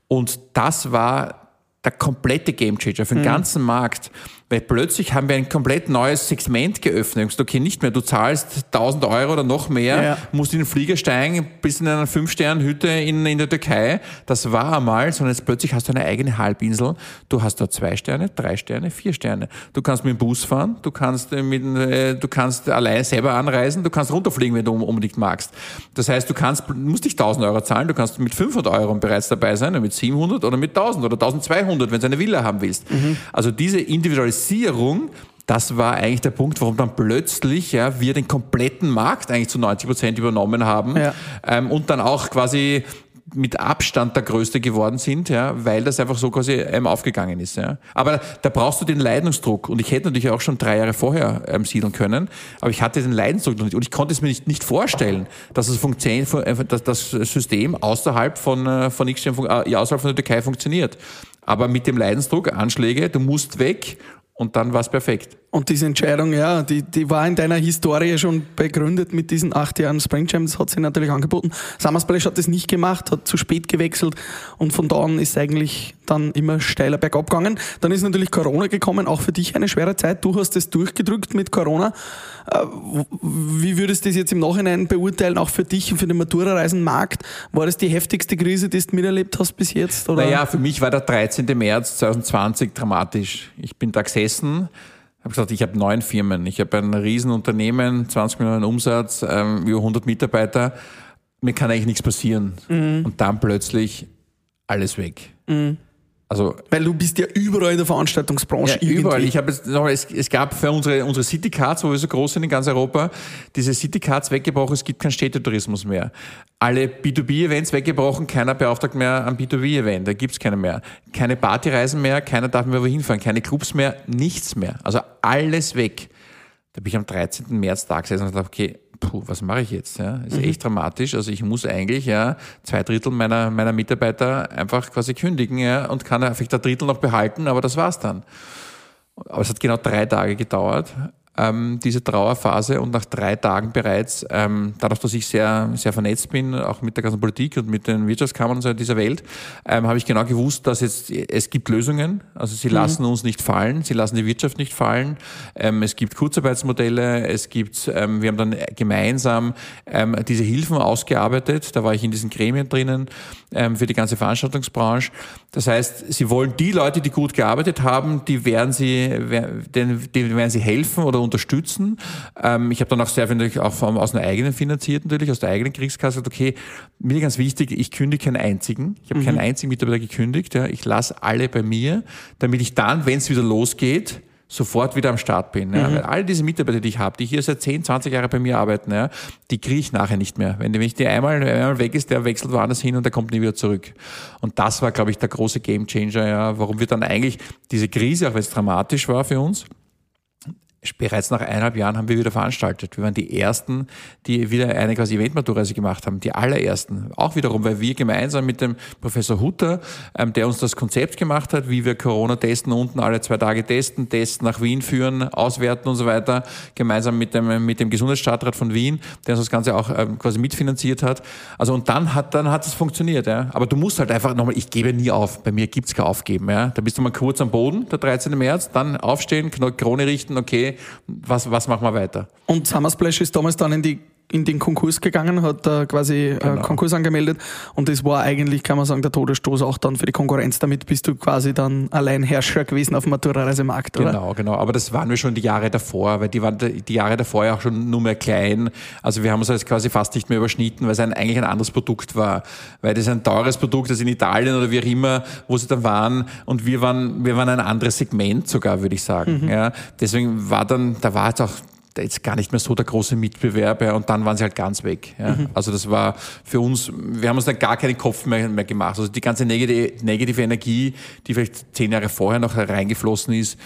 Und das war der komplette Gamechanger für den ganzen Markt. Weil plötzlich haben wir ein komplett neues Segment geöffnet. Du sagst, okay, nicht mehr, du zahlst 1000 Euro oder noch mehr, Ja. musst in den Flieger steigen, bist in einer Fünf-Sterne-Hütte in, in der Türkei. Das war einmal, sondern jetzt plötzlich hast du eine eigene Halbinsel. Du hast dort zwei Sterne, drei Sterne, vier Sterne. Du kannst mit dem Bus fahren, du kannst, äh, mit, äh, du kannst alleine selber anreisen, du kannst runterfliegen, wenn du unbedingt magst. Das heißt, du kannst, musst nicht 1000 Euro zahlen, du kannst mit 500 Euro bereits dabei sein, mit 700 oder mit 1000 oder 1200, wenn du eine Villa haben willst. Also diese Individualisierung, das war eigentlich der Punkt, warum dann plötzlich ja, wir den kompletten Markt eigentlich zu 90 Prozent übernommen haben Ja. ähm, und dann auch quasi mit Abstand der Größte geworden sind, ja, weil das einfach so quasi ähm, aufgegangen ist. Ja. Aber da brauchst du den Leidensdruck und ich hätte natürlich auch schon drei Jahre vorher ähm, siedeln können, aber ich hatte den Leidensdruck noch nicht und ich konnte es mir nicht, nicht vorstellen, dass es funktioniert, dass das System außerhalb von äh, von fun- äh, außerhalb von der Türkei funktioniert. Aber mit dem Leidensdruck, Anschläge, du musst weg und dann war es perfekt. Und diese Entscheidung, ja, die, die war in deiner Historie schon begründet mit diesen acht Jahren Spring. Das hat sich natürlich angeboten. Summer Splash hat das nicht gemacht, hat zu spät gewechselt und von da an ist eigentlich dann immer steiler bergab gegangen. Dann ist natürlich Corona gekommen, auch für dich eine schwere Zeit. Du hast es durchgedrückt mit Corona. Äh, Wie würdest du das jetzt im Nachhinein beurteilen, auch für dich und für den Matura-Reisenmarkt? War das die heftigste Krise, die du miterlebt hast bis jetzt? Oder? Naja, für mich war der 13. März 2020 dramatisch. Ich bin da gesessen, habe gesagt, ich habe neun Firmen, ich habe ein Riesenunternehmen, 20 Millionen Umsatz, ähm, über 100 Mitarbeiter. Mir kann eigentlich nichts passieren. Und dann plötzlich alles weg. Also Also Weil du bist ja überall in der Veranstaltungsbranche. ja, überall. Ich habe jetzt noch, es, es gab für unsere, unsere City Cards, wo wir so groß sind in ganz Europa, diese City Cards weggebrochen, es gibt keinen Städtetourismus mehr. Alle B2B-Events weggebrochen, keiner beauftragt mehr am B2B-Event, da gibt's keine mehr. Keine Partyreisen mehr, keiner darf mehr wohin fahren, keine Clubs mehr, nichts mehr. Also alles weg. Da bin ich am 13. März da gesessen und dachte, okay, puh, was mache ich jetzt? Ja? Ist echt dramatisch. Also ich muss eigentlich ja zwei Drittel meiner, meiner Mitarbeiter einfach quasi kündigen ja, und kann vielleicht ein Drittel noch behalten, aber das war's dann. Aber es hat genau drei Tage gedauert, ähm, diese Trauerphase und nach drei Tagen bereits, ähm, dadurch, dass ich sehr, sehr vernetzt bin, auch mit der ganzen Politik und mit den Wirtschaftskammern so dieser Welt, ähm, habe ich genau gewusst, dass jetzt, es gibt Lösungen. Also sie lassen uns nicht fallen, sie lassen die Wirtschaft nicht fallen. Ähm, es gibt Kurzarbeitsmodelle, es gibt, ähm, wir haben dann gemeinsam ähm, diese Hilfen ausgearbeitet. Da war ich in diesen Gremien drinnen ähm, für die ganze Veranstaltungsbranche. Das heißt, sie wollen die Leute, die gut gearbeitet haben, die werden sie, denen, die werden sie helfen oder unterstützen. Ähm, ich habe dann auch sehr viel natürlich auch vom, aus einer eigenen finanziert natürlich, aus der eigenen Kriegskasse gesagt, okay, mir ganz wichtig, ich kündige keinen einzigen. Ich habe keinen einzigen Mitarbeiter gekündigt. Ja. Ich lasse alle bei mir, damit ich dann, wenn es wieder losgeht, sofort wieder am Start bin. Ja. Weil all diese Mitarbeiter, die ich habe, die hier seit 10, 20 Jahren bei mir arbeiten, ja, die kriege ich nachher nicht mehr. Wenn, wenn ich die einmal, einmal weg ist, der wechselt woanders hin und der kommt nie wieder zurück. Und das war, glaube ich, der große Gamechanger, ja, warum wir dann eigentlich diese Krise, auch wenn es dramatisch war für uns, bereits nach eineinhalb Jahren haben wir wieder veranstaltet. Wir waren die Ersten, die wieder eine quasi Eventmaturreise gemacht haben. Die allerersten. Auch wiederum, weil wir gemeinsam mit dem Professor Hutter, ähm, der uns das Konzept gemacht hat, wie wir Corona testen, unten alle zwei Tage testen, Tests nach Wien führen, auswerten und so weiter, gemeinsam mit dem, mit dem Gesundheitsstadtrat von Wien, der uns das Ganze auch ähm, quasi mitfinanziert hat. Also und dann hat dann hat es funktioniert. Ja. Aber du musst halt einfach nochmal, ich gebe nie auf. Bei mir gibt's kein Aufgeben. Ja. Da bist du mal kurz am Boden, der 13. März, dann aufstehen, Krone richten, okay, was, was machen wir weiter? Und Summersplash ist damals dann in die in den Konkurs gegangen, hat äh, quasi Genau. äh, Konkurs angemeldet und das war eigentlich, kann man sagen, der Todesstoß auch dann für die Konkurrenz. Damit bist du quasi dann allein Herrscher gewesen auf dem Matura-Reisemarkt, oder? Genau, genau. Aber das waren wir schon die Jahre davor, weil die waren die Jahre davor ja auch schon nur mehr klein. Also wir haben uns jetzt quasi fast nicht mehr überschnitten, weil es ein, eigentlich ein anderes Produkt war. Weil das ein teures Produkt, das in Italien oder wie auch immer, wo sie dann waren. Und wir waren, wir waren ein anderes Segment sogar, würde ich sagen. Ja, deswegen war dann, da war jetzt auch jetzt gar nicht mehr so der große Mitbewerb ja, und dann waren sie halt ganz weg. Ja. Also das war für uns, wir haben uns dann gar keinen Kopf mehr, mehr gemacht. Also die ganze negative, negative Energie, die vielleicht zehn Jahre vorher noch reingeflossen ist,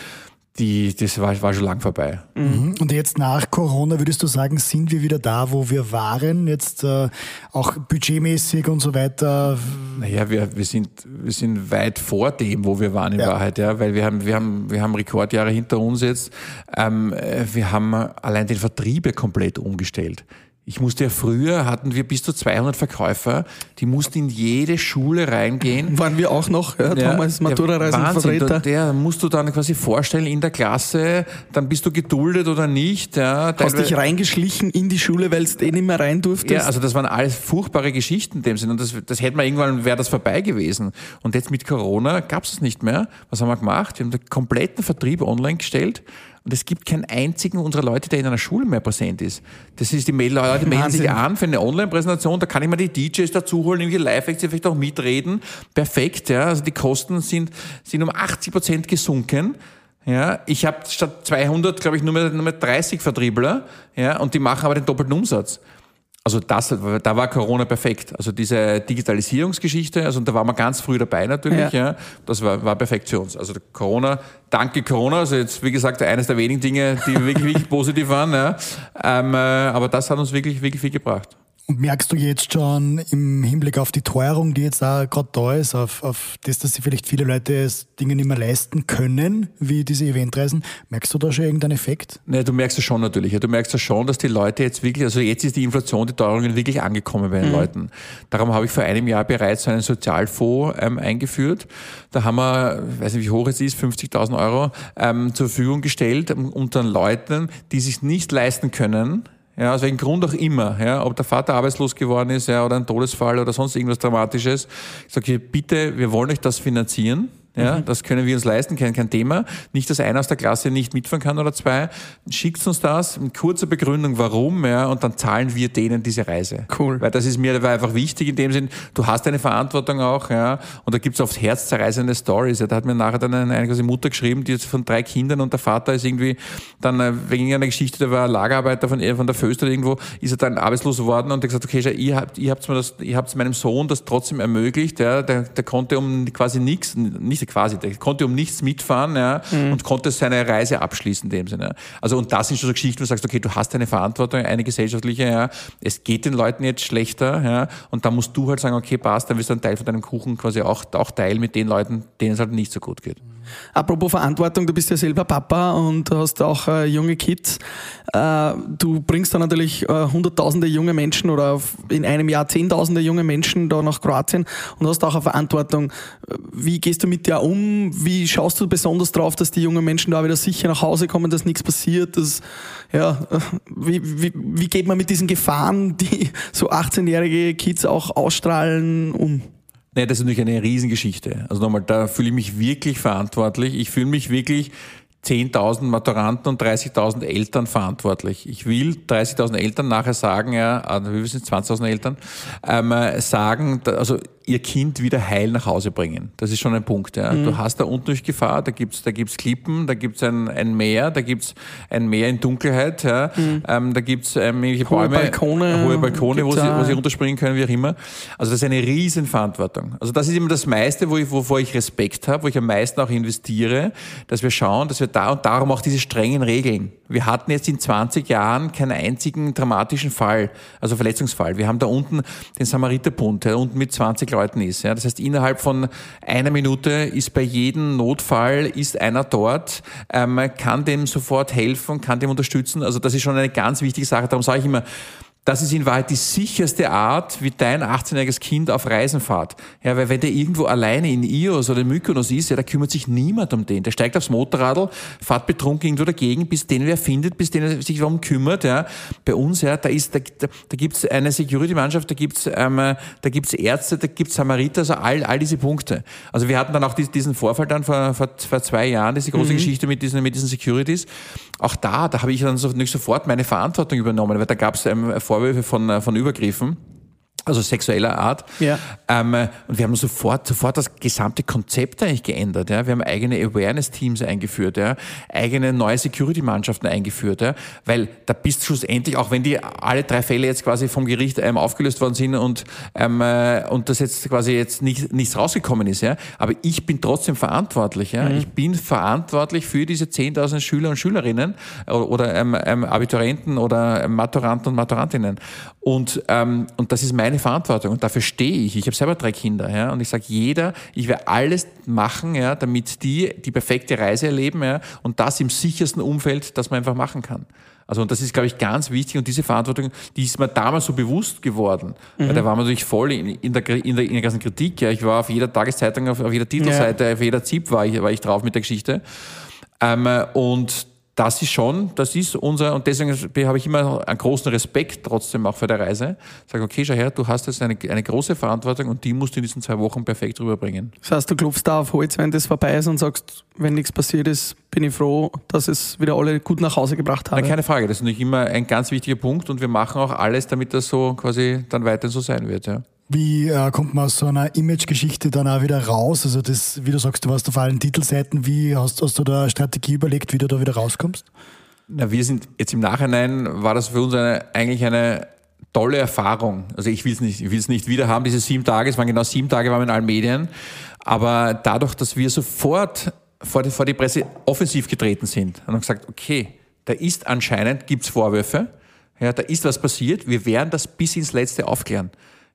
die, das war, war schon lang vorbei. Und jetzt nach Corona würdest du sagen, sind wir wieder da, wo wir waren, jetzt äh, auch budgetmäßig und so weiter? Naja, wir, wir, sind, wir sind weit vor dem, wo wir waren in Ja. Wahrheit, ja, weil wir haben, wir haben, wir haben Rekordjahre hinter uns jetzt. Ähm, äh, wir haben allein den Vertrieb komplett umgestellt. Ich musste ja früher, hatten wir bis zu 200 Verkäufer, die mussten in jede Schule reingehen. *laughs* Waren wir auch noch, ja, damals Matura-Reisenvertreter. Wahnsinn. Der musst du dann quasi vorstellen in der Klasse, dann bist du geduldet oder nicht. Ja, Hast dich reingeschlichen in die Schule, weil du eh nicht mehr rein durftest? ja, also das waren alles furchtbare Geschichten in dem Sinn. Und das, das hätte man irgendwann, wäre das vorbei gewesen. Und jetzt mit Corona gab es das nicht mehr. Was haben wir gemacht? Wir haben den kompletten Vertrieb online gestellt. Und es gibt keinen einzigen unserer Leute, der in einer Schule mehr präsent ist. Das ist, die Leute melden sich an für eine Online-Präsentation, da kann ich mir die DJs dazu holen, irgendwie live die vielleicht auch mitreden. Perfekt, ja. Also die Kosten sind, sind um 80 Prozent gesunken. Ja, ich habe statt 200, glaube ich, nur mehr, nur mehr 30 Vertriebler, ja, und die machen aber den doppelten Umsatz. Also das, da war Corona perfekt. Also diese Digitalisierungsgeschichte, also da waren wir ganz früh dabei natürlich, ja. Das war, war perfekt für uns. Also Corona, danke Corona, also jetzt wie gesagt eines der wenigen Dinge, die wirklich, wirklich *laughs* positiv waren, ja. Ähm, äh, aber das hat uns wirklich, wirklich viel gebracht. Und merkst du jetzt schon im Hinblick auf die Teuerung, die jetzt da gerade da ist, auf, auf das, dass sich vielleicht viele Leute es Dinge nicht mehr leisten können, wie diese Eventreisen, merkst du da schon irgendeinen Effekt? Ne, du merkst es schon natürlich. Ja, du merkst ja schon, dass die Leute jetzt wirklich, also jetzt ist die Inflation, die Teuerungen wirklich angekommen bei den Leuten. Darum habe ich vor einem Jahr bereits so einen Sozialfonds ähm, eingeführt. Da haben wir, ich weiß nicht wie hoch es ist, 50.000 Euro ähm, zur Verfügung gestellt um, unter Leuten, die sich nicht leisten können, ja, aus welchem Grund auch immer, ja, ob der Vater arbeitslos geworden ist, ja, oder ein Todesfall oder sonst irgendwas Dramatisches. Ich sage, bitte, wir wollen euch das finanzieren. Ja, das können wir uns leisten, kein, kein Thema. Nicht, dass einer aus der Klasse nicht mitfahren kann oder zwei. Schickt uns das, eine kurze Begründung, warum, ja, und dann zahlen wir denen diese Reise. Cool. Weil das ist mir einfach wichtig in dem Sinn, du hast eine Verantwortung auch, ja, und da gibt's oft herzzerreißende Stories. Ja. Da hat mir nachher dann eine, eine quasi Mutter geschrieben, die jetzt von drei Kindern und der Vater ist irgendwie dann äh, wegen einer Geschichte, der war Lagerarbeiter von, von der Föst oder irgendwo, ist er dann arbeitslos geworden und hat gesagt, okay, schau, ihr habt, ihr habt mir das, ihr habt meinem Sohn das trotzdem ermöglicht, ja, der, der konnte um quasi nichts, nicht quasi, der konnte um nichts mitfahren, ja, Mhm. und konnte seine Reise abschließen in dem Sinne. Also, und das sind schon so Geschichten, wo du sagst, okay, du hast eine Verantwortung, eine gesellschaftliche, ja, es geht den Leuten jetzt schlechter, ja, und da musst du halt sagen, okay, passt, dann wirst du einen Teil von deinem Kuchen quasi auch, auch teilen mit den Leuten, denen es halt nicht so gut geht. Apropos Verantwortung, du bist ja selber Papa und hast auch äh, junge Kids. Äh, du bringst da natürlich äh, hunderttausende junge Menschen oder in einem Jahr zehntausende junge Menschen da nach Kroatien und hast auch eine Verantwortung. Wie gehst du mit der um? Wie schaust du besonders drauf, dass die jungen Menschen da wieder sicher nach Hause kommen, dass nichts passiert? Dass, ja, wie, wie, wie geht man mit diesen Gefahren, die so 18-jährige Kids auch ausstrahlen, um? Nee, das ist natürlich eine Riesengeschichte. Also nochmal, da fühle ich mich wirklich verantwortlich. Ich fühle mich wirklich 10.000 Maturanten und 30.000 Eltern verantwortlich. Ich will 30.000 Eltern nachher sagen, ja, also wie sind 20.000 Eltern, ähm, äh, sagen, also ihr Kind wieder heil nach Hause bringen. Das ist schon ein Punkt. Ja. Du hast da unten durch Gefahr, da gibt's da gibt's Klippen, da gibt's ein, ein Meer, da gibt's ein Meer in Dunkelheit, ja. ähm, da gibt's ähm, irgendwelche Hohe Bäume, Balkone hohe Balkone, wo sie, wo sie runterspringen können, wie auch immer. Also das ist eine riesen Verantwortung. Also das ist immer das meiste, wo ich, wovor ich Respekt habe, wo ich am meisten auch investiere, dass wir schauen, dass wir da und darum auch diese strengen Regeln. Wir hatten jetzt in 20 Jahren keinen einzigen dramatischen Fall, also Verletzungsfall. Wir haben da unten den Samariterbund, der unten mit 20 Leuten ist. Ja. Das heißt, innerhalb von einer Minute ist bei jedem Notfall ist einer dort, ähm, kann dem sofort helfen, kann dem unterstützen. Also das ist schon eine ganz wichtige Sache. Darum sage ich immer, das ist in Wahrheit die sicherste Art, wie dein 18-jähriges Kind auf Reisen fährt. Ja, weil wenn der irgendwo alleine in Ios oder Mykonos ist, ja, da kümmert sich niemand um den. Der steigt aufs Motorradl, fährt betrunken irgendwo dagegen, bis den wer findet, bis den er sich darum kümmert. Ja. Bei uns, ja, da ist, da, da, da gibt's eine Security-Mannschaft, da gibt's ähm, da gibt's Ärzte, da gibt's Samariter, also all, all diese Punkte. Also wir hatten dann auch dies- diesen Vorfall dann vor, vor, vor zwei Jahren, diese große Geschichte mit diesen, mit diesen Securities. Auch da, da habe ich dann so, nicht sofort meine Verantwortung übernommen, weil da gab es ähm, Vorwürfe von, äh, von Übergriffen. Also sexueller Art. Ja. Ähm, äh, und wir haben sofort, sofort das gesamte Konzept eigentlich geändert. Ja. Wir haben eigene Awareness-Teams eingeführt, ja. eigene neue Security-Mannschaften eingeführt. Ja. Weil da bist du schlussendlich, auch wenn die alle drei Fälle jetzt quasi vom Gericht ähm, aufgelöst worden sind und, ähm, äh, und das jetzt quasi jetzt nicht, nichts rausgekommen ist, ja. aber ich bin trotzdem verantwortlich. Ja. Ich bin verantwortlich für diese 10.000 Schüler und Schülerinnen äh, oder ähm, ähm, Abiturienten oder ähm, Maturanten und Maturantinnen. Und, ähm, und das ist meine Verantwortung und dafür stehe ich. Ich habe selber drei Kinder ja, und ich sage jeder, ich werde alles machen, ja, damit die die perfekte Reise erleben ja, und das im sichersten Umfeld, das man einfach machen kann. Also und das ist, glaube ich, ganz wichtig und diese Verantwortung, die ist mir damals so bewusst geworden. Weil da war man natürlich voll in, in, der, in, der, in der ganzen Kritik. Ja. Ich war auf jeder Tageszeitung, auf, auf jeder Titelseite, auf jeder ZIP war ich, war ich drauf mit der Geschichte. Ähm, und das ist schon, das ist unser, und deswegen habe ich immer einen großen Respekt trotzdem auch für der Reise. Sag, okay, schau her, du hast jetzt eine, eine große Verantwortung und die musst du in diesen zwei Wochen perfekt rüberbringen. Das heißt, du klopfst da auf Holz, wenn das vorbei ist und sagst, wenn nichts passiert ist, bin ich froh, dass es wieder alle gut nach Hause gebracht haben. keine Frage, das ist natürlich immer ein ganz wichtiger Punkt und wir machen auch alles, damit das so quasi dann weiterhin so sein wird. Ja. Wie äh, kommt man aus so einer Image-Geschichte dann auch wieder raus? Also das, wie du sagst, du warst auf allen Titelseiten. Wie hast, hast du da Strategie überlegt, wie du da wieder rauskommst? Na, wir sind jetzt im Nachhinein, war das für uns eine, eigentlich eine tolle Erfahrung. Also ich will es nicht, ich will es nicht wieder haben, diese sieben Tage, es waren genau sieben Tage, waren wir in allen Medien. Aber dadurch, dass wir sofort vor die, vor die Presse offensiv getreten sind und haben gesagt, okay, da ist anscheinend, gibt's Vorwürfe, ja, da ist was passiert, wir werden das bis ins Letzte aufklären.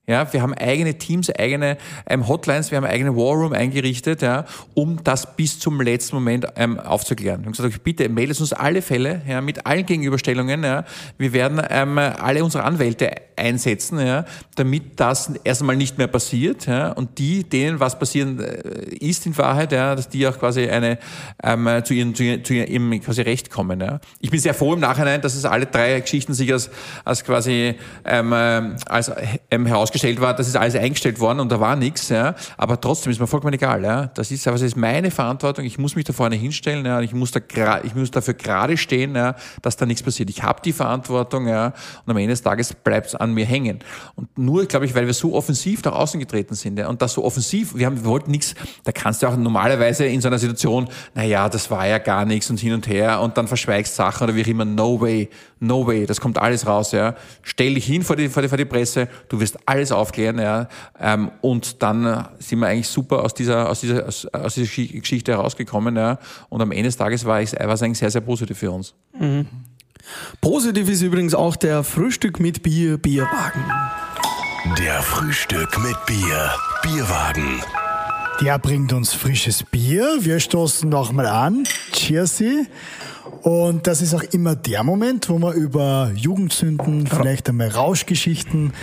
Ja, wir haben eigene Teams, eigene ähm, Hotlines, wir haben eigene War Room eingerichtet, ja, um das bis zum letzten Moment ähm, aufzuklären. Wir haben gesagt, bitte meldet uns alle Fälle, ja, mit allen Gegenüberstellungen. Ja. Wir werden ähm, alle unsere Anwälte einsetzen, ja, damit das erst einmal nicht mehr passiert. Ja, und die, denen was passieren äh, ist in Wahrheit, ja, dass die auch quasi eine ähm, zu ihren, zu, ihren, zu ihrem quasi Recht kommen. Ja. Ich bin sehr froh im Nachhinein, dass es alle drei Geschichten sich als, als quasi ähm, äh, als ähm, herausgestellt herausgestellt war, das ist alles eingestellt worden und da war nichts, ja, aber trotzdem ist mir vollkommen egal, ja. Das ist, aber es ist meine Verantwortung, ich muss mich da vorne hinstellen, ja, ich muss da, ich muss dafür gerade stehen, ja, dass da nichts passiert. Ich habe die Verantwortung, ja, und am Ende des Tages bleibt es an mir hängen. Und nur, glaube ich, weil wir so offensiv nach außen getreten sind, ja, und das so offensiv, wir haben, wir wollten nichts, da kannst du auch normalerweise in so einer Situation, naja, das war ja gar nichts und hin und her und dann verschweigst Sachen oder wie auch immer, no way, no way, das kommt alles raus, ja. Stell dich hin vor die, vor die, vor die Presse, du wirst alles aufklären, ja, ähm, und dann äh, sind wir eigentlich super aus dieser, aus dieser, aus, aus dieser Geschi- Geschichte herausgekommen, ja, und am Ende des Tages war es, war es eigentlich sehr, sehr positiv für uns. Positiv ist übrigens auch der Frühstück mit Bier, Bierwagen. Der Frühstück mit Bier. Bierwagen. Der bringt uns frisches Bier. Wir stoßen nochmal an. Cheersy. Und das ist auch immer der Moment, wo wir über Jugendsünden, vielleicht einmal Rauschgeschichten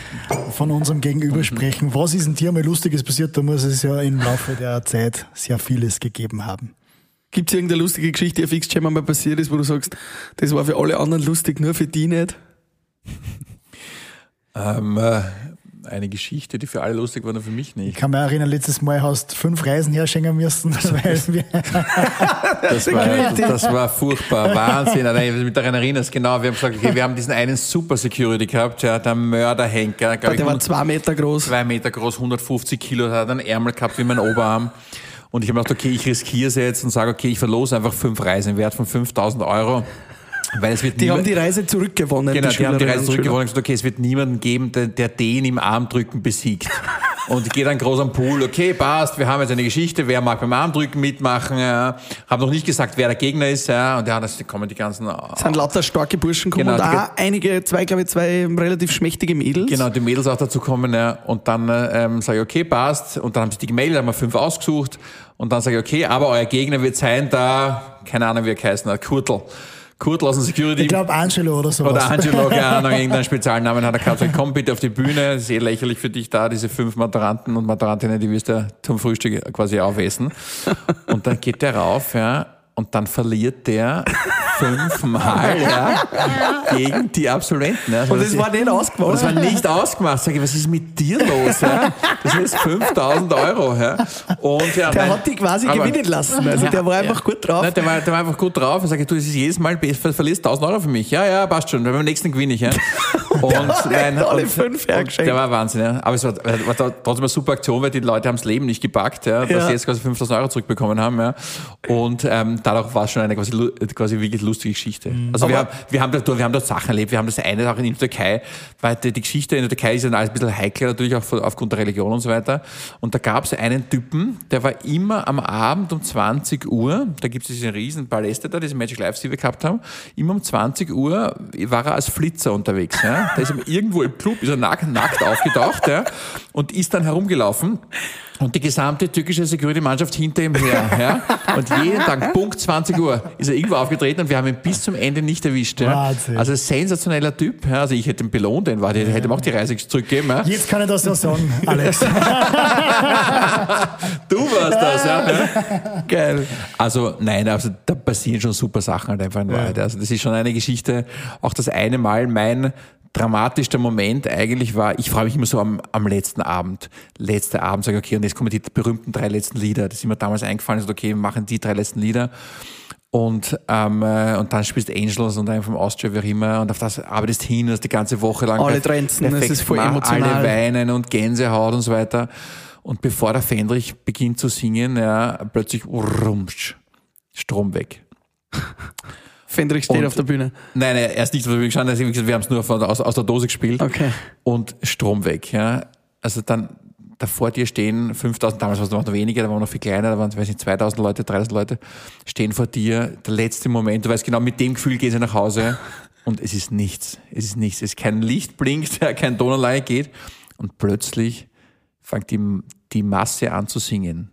von unserem Gegenüber sprechen. Was ist denn dir mal Lustiges passiert? Da muss es ja im Laufe der Zeit sehr vieles gegeben haben. Gibt es irgendeine lustige Geschichte, die auf X-Jam mal passiert ist, wo du sagst, das war für alle anderen lustig, nur für die nicht? Ähm, äh, eine Geschichte, die für alle lustig war, nur für mich Ich nicht. kann mich erinnern, letztes Mal hast fünf Reisen herschenken müssen, weil wir Das war, das war furchtbar, Wahnsinn. Nein, ich mich daran erinnerst, genau, wir haben gesagt, okay, wir haben diesen einen Super Security gehabt, ja, der Mörderhenker, glaub ich, Der war zwei Meter groß. zwei Meter groß, 150 Kilo, hat einen Ärmel gehabt wie mein Oberarm. Und ich habe mir gedacht, okay, ich riskiere es jetzt und sage, okay, ich verlose einfach fünf Reisen im Wert von 5000 Euro. Weil es wird Die haben die Reise zurückgewonnen. Genau, die haben die Reise zurückgewonnen und gesagt, okay, es wird niemanden geben, der, der den im Armdrücken besiegt. Und gehe dann groß am Pool, okay, passt, wir haben jetzt eine Geschichte, wer mag beim Armdrücken mitmachen, ja. Habe noch nicht gesagt, wer der Gegner ist, ja. Und ja, das kommen die ganzen... Schüler. sind lauter starke Burschen gekommen Genau, und die auch einige, zwei, glaube ich, zwei relativ schmächtige Mädels. Genau, die Mädels auch dazu kommen, ja. Und dann ähm, sage ich, okay, passt. Und dann haben sich die gemeldet, haben wir fünf ausgesucht. Und dann sage ich, okay, aber euer Gegner wird sein, da, keine Ahnung, wie er hat, Kurtel. Kurtel aus dem Security. ich glaube Angelo oder sowas. Oder Angelo, *laughs* keine Ahnung, irgendeinen Spezialnamen hat er gehabt. Sag, komm bitte auf die Bühne, ist eh lächerlich für dich da, diese fünf Maturanten und Maturantinnen, die wirst du zum Frühstück quasi aufessen. Und dann geht der rauf, ja, und dann verliert der fünfmal, ja, gegen die Absolventen. Also Und das war nicht ausgewogen. Das war nicht ausgemacht. Sag ich, was ist mit dir los? Ja? Das ist 5000 Euro. Ja? Und, ja, Der nein, hat die quasi aber- gewinnen lassen. Also der war einfach gut drauf. Nein, der, war, der war einfach gut drauf. Ich sage, du, es ist jedes Mal, du verlierst 1000 Euro für mich. Ja, ja, passt schon. Beim nächsten gewinne ich. Ja. *laughs* Und, nein, alle und- fünf und hergeschenkt. Der war Wahnsinn. Ja. Aber es war, war trotzdem eine super Aktion, weil die Leute haben das Leben nicht gepackt, ja, dass Ja. sie jetzt quasi 5000 Euro zurückbekommen haben. Ja. Und ähm, dadurch war es schon eine quasi, quasi wirklich lustige Geschichte. Also wir haben, wir, haben dort, wir haben dort Sachen erlebt. Wir haben das eine auch in der Türkei, weil die, die Geschichte in der Türkei ist ja alles ein bisschen heikler, natürlich auch aufgrund der Religion und so weiter. Und da gab es einen Typen, der war immer am Abend um 20 Uhr, da gibt es diese riesen Paläste da, diese Magic Lives, die wir gehabt haben, immer um 20 Uhr war er als Flitzer unterwegs. Ja? Da ist er irgendwo im Club, ist er nackt, nackt aufgetaucht ja? und ist dann herumgelaufen. Und die gesamte türkische Security-Mannschaft hinter ihm her. Ja? Und jeden Tag, Punkt 20 Uhr, ist er irgendwo aufgetreten und wir haben ihn bis zum Ende nicht erwischt. Ja? Wahnsinn. Also sensationeller Typ. Ja? Also ich hätte ihn belohnt, den war, der hätte ihm auch die Reise zurückgeben. Ja? Jetzt kann ich das ja sagen, Alex. *laughs* Du warst das, ja. Geil. Also nein, also da passieren schon super Sachen halt einfach in Wahrheit. Also das ist schon eine Geschichte. Auch das eine Mal mein dramatischster Moment eigentlich war, ich freue mich immer so am, am letzten Abend. Letzter Abend sage ich, okay, und jetzt kommen die berühmten drei letzten Lieder. Das ist mir damals eingefallen, so, okay, wir machen die drei letzten Lieder. Und, ähm, äh, und dann spielst Angels und dann vom Austria, wie auch immer, und auf das arbeitest hin, das die ganze Woche lang. Alle es perfekt ist voll emotional. Alle weinen und Gänsehaut und so weiter. Und bevor der Fendrich beginnt zu singen, ja, plötzlich rumsch, Strom weg. Fendrich steht Und- auf der Bühne. Nein, nein, erst nicht, wir geschaut, also wie gesagt, wir haben es nur aus, aus der Dose gespielt. Okay. Und Strom weg, ja. Also dann, da vor dir stehen 5000, damals war es noch weniger, da waren wir noch viel kleiner, da waren, weiß nicht, 2000 Leute, 3000 Leute, stehen vor dir, der letzte Moment, du weißt genau, mit dem Gefühl gehen sie nach Hause *laughs* und es ist nichts, es ist nichts, es ist kein Licht blinkt, *laughs* kein Tonanleihe geht und plötzlich fängt die, die Masse an zu singen.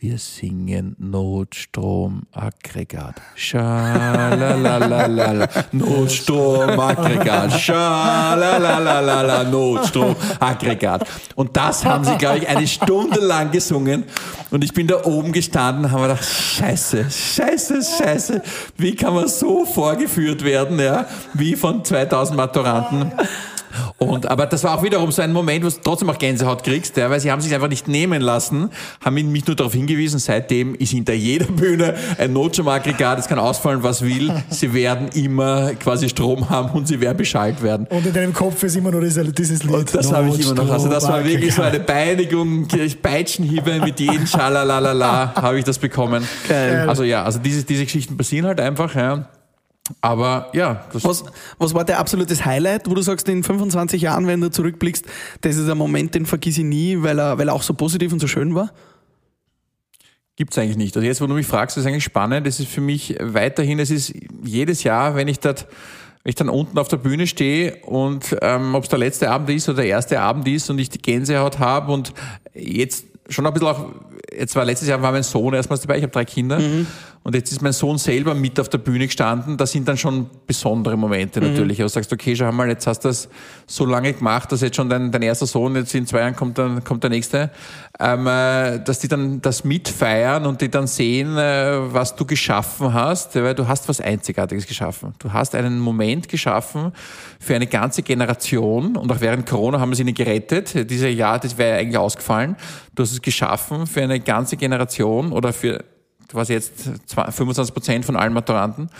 Wir singen Notstromaggregat. Schalalalala. Notstromaggregat. Schalalalala. Notstromaggregat. Und das haben sie, glaube ich, eine Stunde lang gesungen. Und ich bin da oben gestanden und habe gedacht, scheiße, scheiße, scheiße. Wie kann man so vorgeführt werden, ja? Wie von 2000 Maturanten. Und, aber das war auch wiederum so ein Moment, wo du trotzdem auch Gänsehaut kriegst, ja, weil sie haben sich einfach nicht nehmen lassen, haben mich nur darauf hingewiesen, seitdem ist hinter jeder Bühne ein Notstromaggregat, es kann ausfallen, was will, sie werden immer quasi Strom haben und sie werden beschallt werden. Und in deinem Kopf ist immer nur dieses, dieses Lied. Und das habe ich immer noch. Also das war wirklich so eine Beinigung, Peitschenhiebe mit jedem Schalalalala habe ich das bekommen. Geil. Also ja, also diese, diese Geschichten passieren halt einfach, ja. Aber ja, das Was, was war dein absolutes Highlight, wo du sagst, in 25 Jahren, wenn du zurückblickst, das ist ein Moment, den vergiss ich nie, weil er, weil er auch so positiv und so schön war? Gibt's eigentlich nicht. Also jetzt, wo du mich fragst, ist eigentlich spannend. Das ist für mich weiterhin, es ist jedes Jahr, wenn ich dort, wenn ich dann unten auf der Bühne stehe und ähm, ob es der letzte Abend ist oder der erste Abend ist und ich die Gänsehaut habe und jetzt schon ein bisschen auch, jetzt war letztes Jahr war mein Sohn erstmals dabei, ich habe drei Kinder und jetzt ist mein Sohn selber mit auf der Bühne gestanden. Das sind dann schon besondere Momente natürlich. Also du sagst, okay, schau mal, jetzt hast du das so lange gemacht, dass jetzt schon dein, dein erster Sohn, jetzt in zwei Jahren kommt dann kommt der nächste, ähm, äh, dass die dann das mitfeiern und die dann sehen, äh, was du geschaffen hast, weil du hast was Einzigartiges geschaffen. Du hast einen Moment geschaffen für eine ganze Generation und auch während Corona haben wir sie ihnen gerettet. Dieses Jahr, das wäre eigentlich ausgefallen. Du hast es geschaffen für eine ganze Generation oder für quasi jetzt 25 Prozent von allen Maturanten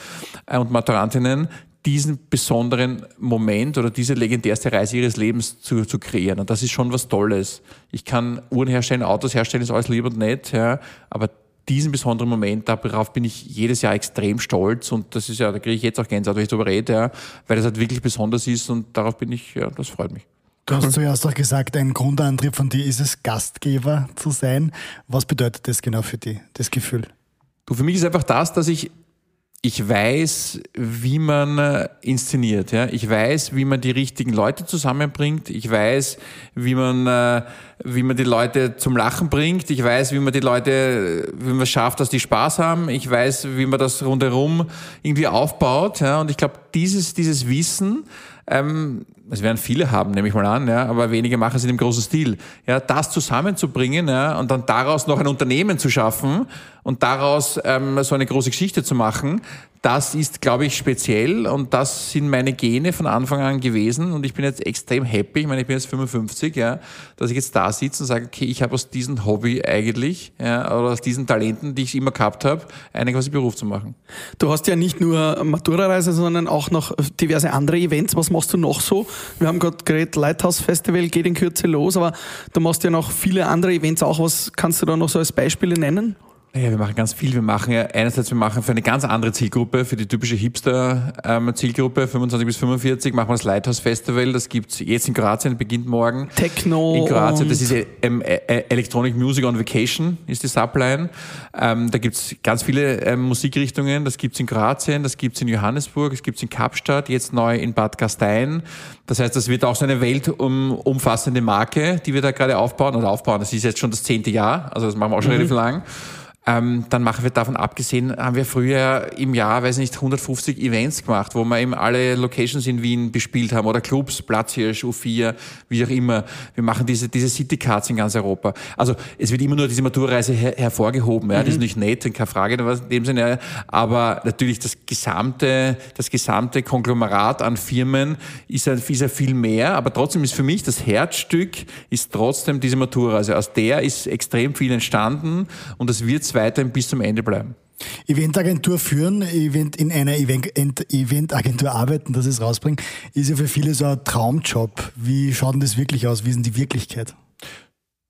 äh, und Maturantinnen diesen besonderen Moment oder diese legendärste Reise ihres Lebens zu, zu kreieren. Und das ist schon was Tolles. Ich kann Uhren herstellen, Autos herstellen, ist alles lieb und nett, ja, aber diesen besonderen Moment, darauf bin ich jedes Jahr extrem stolz und das ist ja, da kriege ich jetzt auch Gänsehaut, wenn ich darüber rede, ja, weil das halt wirklich besonders ist und darauf bin ich, ja, das freut mich. Du hast zuerst auch gesagt, ein Grundantrieb von dir ist es, Gastgeber zu sein. Was bedeutet das genau für dich, das Gefühl? Du, für mich ist einfach das, dass ich, ich weiß, wie man äh, inszeniert. Ja? Ich weiß, wie man die richtigen Leute zusammenbringt. Ich weiß, wie man, äh, wie man die Leute zum Lachen bringt. Ich weiß, wie man die Leute, wie man es schafft, dass die Spaß haben. Ich weiß, wie man das rundherum irgendwie aufbaut. Ja? Und ich glaube, dieses, dieses Wissen, ähm, es werden viele haben, nehme ich mal an, ja, aber wenige machen es in dem großen Stil. Ja, das zusammenzubringen ja, und dann daraus noch ein Unternehmen zu schaffen und daraus ähm, so eine große Geschichte zu machen, das ist, glaube ich, speziell und das sind meine Gene von Anfang an gewesen und ich bin jetzt extrem happy, ich meine, ich bin jetzt 55, ja, dass ich jetzt da sitze und sage, okay, ich habe aus diesem Hobby eigentlich, ja, oder aus diesen Talenten, die ich immer gehabt habe, einen quasi Beruf zu machen. Du hast ja nicht nur Matura-Reise, sondern auch noch diverse andere Events. Was machst du noch so? Wir haben gerade geredet, Lighthouse Festival geht in Kürze los, aber du machst ja noch viele andere Events auch. Was kannst du da noch so als Beispiele nennen? Ja, wir machen ganz viel. Wir machen ja einerseits, wir machen für eine ganz andere Zielgruppe, für die typische Hipster-Zielgruppe, 25 bis 45, machen wir das Lighthouse Festival. Das gibt's jetzt in Kroatien, beginnt morgen. Techno. In Kroatien, das ist ähm, äh, Electronic Music on Vacation, ist die Subline. Ähm, da gibt's ganz viele ähm, Musikrichtungen. Das gibt's in Kroatien, das gibt's in Johannesburg, das gibt's in Kapstadt, jetzt neu in Bad Gastein. Das heißt, das wird auch so eine weltumfassende Marke, die wir da gerade aufbauen oder aufbauen. Das ist jetzt schon das zehnte Jahr, also das machen wir auch schon relativ lang. Ähm, dann machen wir davon abgesehen, haben wir früher im Jahr, weiß nicht, 150 Events gemacht, wo wir eben alle Locations in Wien bespielt haben oder Clubs, Platzhirsch, U4, wie auch immer. Wir machen diese, diese Citycards in ganz Europa. Also es wird immer nur diese Maturreise her hervorgehoben. Ja? Das ist nicht nett, keine Frage in dem Sinne. Aber natürlich das gesamte, das gesamte Konglomerat an Firmen ist ja, ist ja viel mehr. Aber trotzdem ist für mich das Herzstück ist trotzdem diese Maturreise. Aus der ist extrem viel entstanden und das wird weiterhin bis zum Ende bleiben. Eventagentur führen, Event in einer Event- Ent- Eventagentur arbeiten, das es rausbringt, ist ja für viele so ein Traumjob. Wie schaut denn das wirklich aus? Wie ist denn die Wirklichkeit?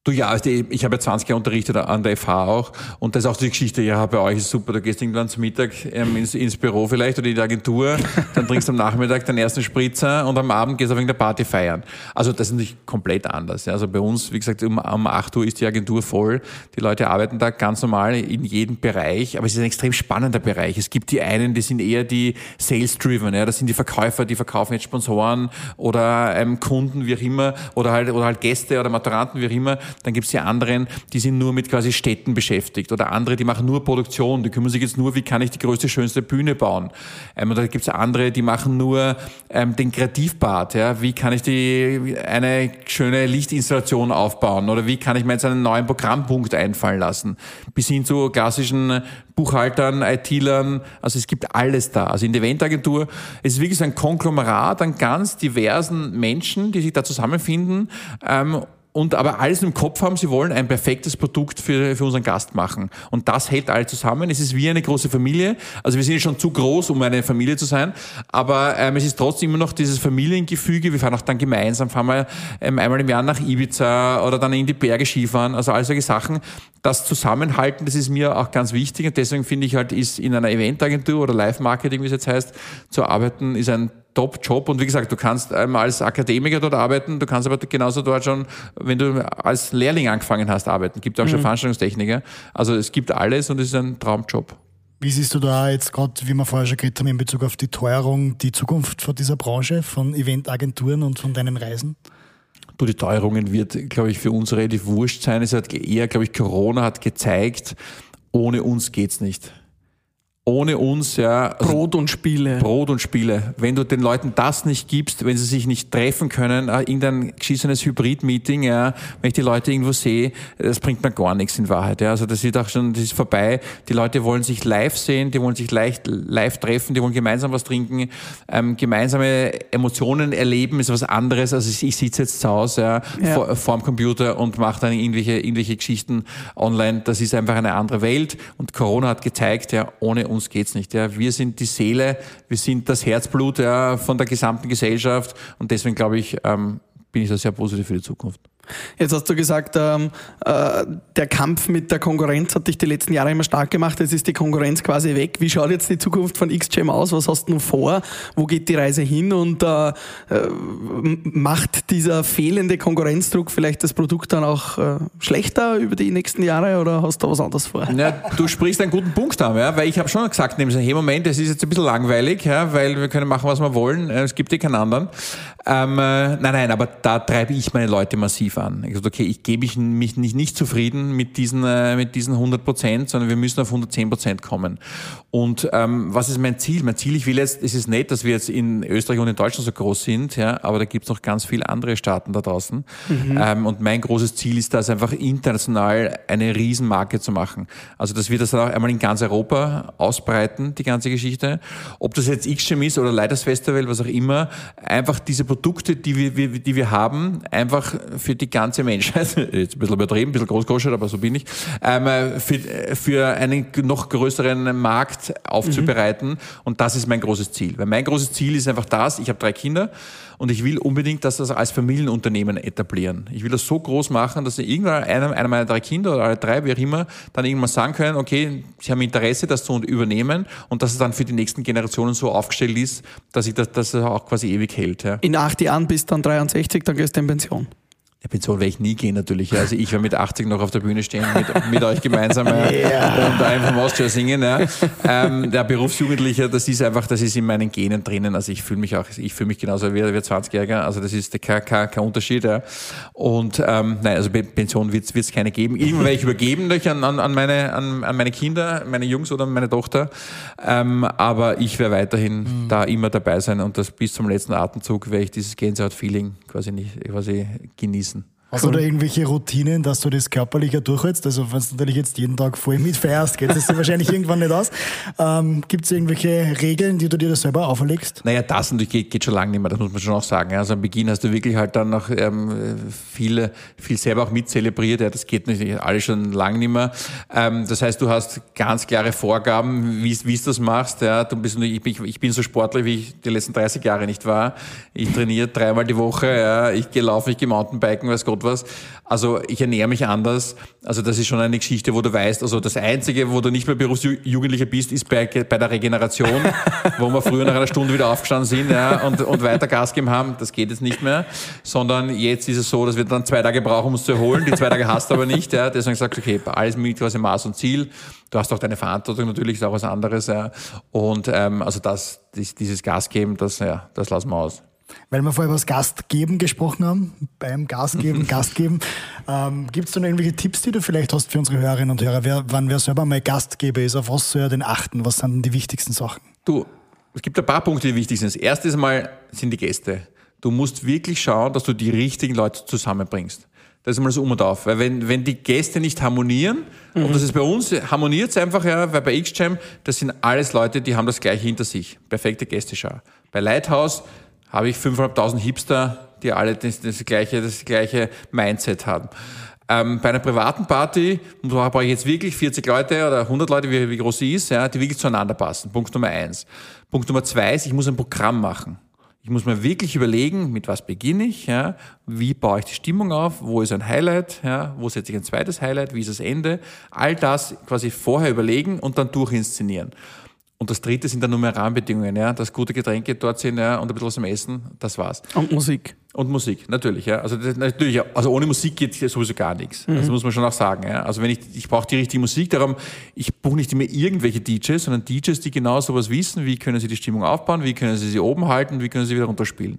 Du ja, also ich habe ja 20 Jahre unterrichtet an der FH auch und das ist auch die Geschichte, ja, bei euch ist super, du gehst irgendwann zum Mittag ähm, ins, ins Büro vielleicht oder in die Agentur, dann trinkst du am Nachmittag den ersten Spritzer und am Abend gehst du auf irgendeine Party feiern. Also das ist natürlich komplett anders. Ja. Also bei uns, wie gesagt, um, um 8 Uhr ist die Agentur voll, die Leute arbeiten da ganz normal in jedem Bereich, aber es ist ein extrem spannender Bereich. Es gibt die einen, die sind eher die Sales-driven, ja, das sind die Verkäufer, die verkaufen jetzt Sponsoren oder ähm, Kunden, wie auch immer, oder halt, oder halt Gäste oder Maturanten, wie auch immer Dann gibt es die anderen, die sind nur mit quasi Städten beschäftigt oder andere, die machen nur Produktion, die kümmern sich jetzt nur, wie kann ich die größte, schönste Bühne bauen. Ähm, oder gibt es andere, die machen nur ähm, den Kreativbad, ja, wie kann ich die eine schöne Lichtinstallation aufbauen oder wie kann ich mir jetzt einen neuen Programmpunkt einfallen lassen, bis hin zu klassischen Buchhaltern, IT-Lern, also es gibt alles da. Also in der Eventagentur, es ist wirklich so ein Konglomerat an ganz diversen Menschen, die sich da zusammenfinden ähm, und aber alles im Kopf haben, sie wollen ein perfektes Produkt für, für unseren Gast machen. Und das hält alle zusammen. Es ist wie eine große Familie. Also wir sind schon zu groß, um eine Familie zu sein, aber ähm, es ist trotzdem immer noch dieses Familiengefüge. Wir fahren auch dann gemeinsam, fahren wir ähm, einmal im Jahr nach Ibiza oder dann in die Berge Skifahren. Also all solche Sachen. Das Zusammenhalten, das ist mir auch ganz wichtig und deswegen finde ich halt, ist in einer Eventagentur oder Live-Marketing, wie es jetzt heißt, zu arbeiten, ist ein Top-Job. Und wie gesagt, du kannst einmal als Akademiker dort arbeiten, du kannst aber genauso dort schon, wenn du als Lehrling angefangen hast, arbeiten. Gibt auch mhm. schon Veranstaltungstechniker. Also es gibt alles und es ist ein Traumjob. Wie siehst du da jetzt gerade, wie wir vorher schon geredet haben, in Bezug auf die Teuerung, die Zukunft von dieser Branche, von Eventagenturen und von deinen Reisen? Du, die Teuerungen wird, glaube ich, für uns relativ wurscht sein. Es hat eher, glaube ich, Corona hat gezeigt, ohne uns geht's nicht ohne uns, ja. Also Brot und Spiele. Brot und Spiele. Wenn du den Leuten das nicht gibst, wenn sie sich nicht treffen können, äh, irgendein geschissenes Hybrid-Meeting, ja, wenn ich die Leute irgendwo sehe, das bringt mir gar nichts in Wahrheit, ja. Also das ist auch schon, das ist vorbei. Die Leute wollen sich live sehen, die wollen sich leicht live treffen, die wollen gemeinsam was trinken, ähm, gemeinsame Emotionen erleben, ist was anderes. Also ich, ich sitze jetzt zu Hause, ja, ja. Vor, vor dem Computer und mache dann irgendwelche, irgendwelche Geschichten online. Das ist einfach eine andere Welt und Corona hat gezeigt, ja, ohne uns uns geht's nicht. Ja. Wir sind die Seele, wir sind das Herzblut ja, von der gesamten Gesellschaft und deswegen glaube ich, ähm, bin ich da sehr positiv für die Zukunft. Jetzt hast du gesagt, ähm, äh, der Kampf mit der Konkurrenz hat dich die letzten Jahre immer stark gemacht. Jetzt ist die Konkurrenz quasi weg. Wie schaut jetzt die Zukunft von XGM aus? Was hast du vor? Wo geht die Reise hin? Und äh, äh, macht dieser fehlende Konkurrenzdruck vielleicht das Produkt dann auch äh, schlechter über die nächsten Jahre oder hast du was anderes vor? Ja, du sprichst einen guten Punkt an, ja, weil ich habe schon gesagt, nämlich, hey Moment, es ist jetzt ein bisschen langweilig, ja, weil wir können machen, was wir wollen. Es gibt eh keinen anderen. Ähm, äh, nein, nein, aber da treibe ich meine Leute massiv an. Ich gesagt, okay, ich gebe mich, mich nicht, nicht zufrieden mit diesen, äh, mit diesen 100 Prozent, sondern wir müssen auf 110 Prozent kommen. Und ähm, was ist mein Ziel? Mein Ziel, ich will jetzt, es ist nett, dass wir jetzt in Österreich und in Deutschland so groß sind, ja, aber da gibt es noch ganz viele andere Staaten da draußen. Mhm. Ähm, und mein großes Ziel ist das einfach international eine Riesenmarke zu machen. Also dass wir das dann auch einmal in ganz Europa ausbreiten, die ganze Geschichte. Ob das jetzt XGM ist oder Leiters Festival, was auch immer, einfach diese Produkte, die wir, die wir haben, einfach für die ganze Menschheit, *laughs* jetzt ein bisschen übertrieben, ein bisschen großkoschert, aber so bin ich, ähm, für, für einen noch größeren Markt aufzubereiten. Mhm. Und das ist mein großes Ziel. Weil mein großes Ziel ist einfach das, ich habe drei Kinder und ich will unbedingt, dass das als Familienunternehmen etablieren. Ich will das so groß machen, dass irgendwann einer, einer meiner drei Kinder oder alle drei, wie auch immer, dann irgendwann sagen können, okay, sie haben Interesse, das zu übernehmen und dass es dann für die nächsten Generationen so aufgestellt ist, dass ich das, dass es auch quasi ewig hält. Ja. In acht Jahren bis dann 63, dann gehst du in Pension. Der Pension werde ich nie gehen natürlich. Also ich werde mit 80 noch auf der Bühne stehen, mit, mit euch gemeinsam äh, yeah. und einfach vom Austria singen. Ja. Ähm, der Berufsjugendliche, das ist einfach, das ist in meinen Genen drinnen. Also ich fühle mich auch, ich fühle mich genauso wie, wie 20-Jähriger. Also das ist kein, kein, kein Unterschied. Ja. Und ähm, nein, also Pension wird es keine geben. Irgendwann werde ich übergeben durch an, an, meine, an, an meine Kinder, meine Jungs oder meine Tochter. Ähm, aber ich werde weiterhin mhm. da immer dabei sein und das bis zum letzten Atemzug werde ich dieses Gänsehaut-Feeling quasi nicht quasi genießen Hast du da irgendwelche Routinen, dass du das körperlicher durchhältst? Also wenn du natürlich jetzt jeden Tag voll mitfeierst, geht das wahrscheinlich *laughs* irgendwann nicht aus. Ähm, Gibt es irgendwelche Regeln, die du dir da selber auferlegst? Naja, das natürlich geht, geht schon lange nicht mehr, das muss man schon auch sagen. Also am Beginn hast du wirklich halt dann noch ähm, viel, viel selber auch mitzelebriert. Ja, das geht natürlich alles schon lange nicht mehr. Ähm, das heißt, du hast ganz klare Vorgaben, wie du das machst. Ja, du bist, ich, bin, ich bin so sportlich, wie ich die letzten 30 Jahre nicht war. Ich trainiere dreimal die Woche, ja, ich gehe laufen, ich gehe Mountainbiken, weiß Gott Gott was. Also ich ernähre mich anders. Also das ist schon eine Geschichte, wo du weißt, also das Einzige, wo du nicht mehr Berufsjugendlicher bist, ist bei, bei der Regeneration, wo wir früher nach einer Stunde wieder aufgestanden sind ja, und, und weiter Gas gegeben haben. Das geht jetzt nicht mehr. Sondern jetzt ist es so, dass wir dann zwei Tage brauchen, um uns zu erholen. Die zwei Tage hast du aber nicht. Ja. Deswegen sagst du, okay, alles mit quasi Maß und Ziel. Du hast auch deine Verantwortung natürlich, ist auch was anderes. Ja. Und ähm, also das, dieses Gas geben, das, ja, das lassen wir aus. Weil wir vorher über das Gastgeben gesprochen haben, beim Gastgeben, *laughs* Gastgeben. Ähm, Gibt es da noch irgendwelche Tipps, die du vielleicht hast für unsere Hörerinnen und Hörer, wer, wann wer selber mal Gastgeber ist, auf was soll er denn achten? Was sind denn die wichtigsten Sachen? Du, es gibt ein paar Punkte, die wichtig sind. Das erste Mal sind die Gäste. Du musst wirklich schauen, dass du die richtigen Leute zusammenbringst. Das ist mal das Um und Auf. Weil wenn, wenn die Gäste nicht harmonieren, mhm. und das ist bei uns, harmoniert es einfach, ja, weil bei X-Jam, das sind alles Leute, die haben das Gleiche hinter sich. Perfekte Gästeschau. Bei Lighthouse habe ich 5.500 Hipster, die alle das, das, gleiche, das gleiche Mindset haben. Ähm, bei einer privaten Party brauche ich jetzt wirklich 40 Leute oder 100 Leute, wie, wie groß sie ist, ja, die wirklich zueinander passen. Punkt Nummer eins. Punkt Nummer zwei ist, ich muss ein Programm machen. Ich muss mir wirklich überlegen, mit was beginne ich, ja, wie baue ich die Stimmung auf, wo ist ein Highlight, ja, wo setze ich ein zweites Highlight, wie ist das Ende. All das quasi vorher überlegen und dann durchinszenieren. Und das dritte sind dann nur mehr Rahmenbedingungen, ja, dass gute Getränke dort sind, ja, und ein bisschen was zum Essen, das war's. Und Musik. Und Musik, natürlich, ja. Also das, natürlich, also ohne Musik geht sowieso gar nichts. Mhm. Das muss man schon auch sagen, ja. Also wenn ich, ich brauche die richtige Musik, darum, ich buche nicht immer irgendwelche DJs, sondern DJs, die genau sowas wissen, wie können sie die Stimmung aufbauen, wie können sie sie oben halten, wie können sie wieder runterspielen.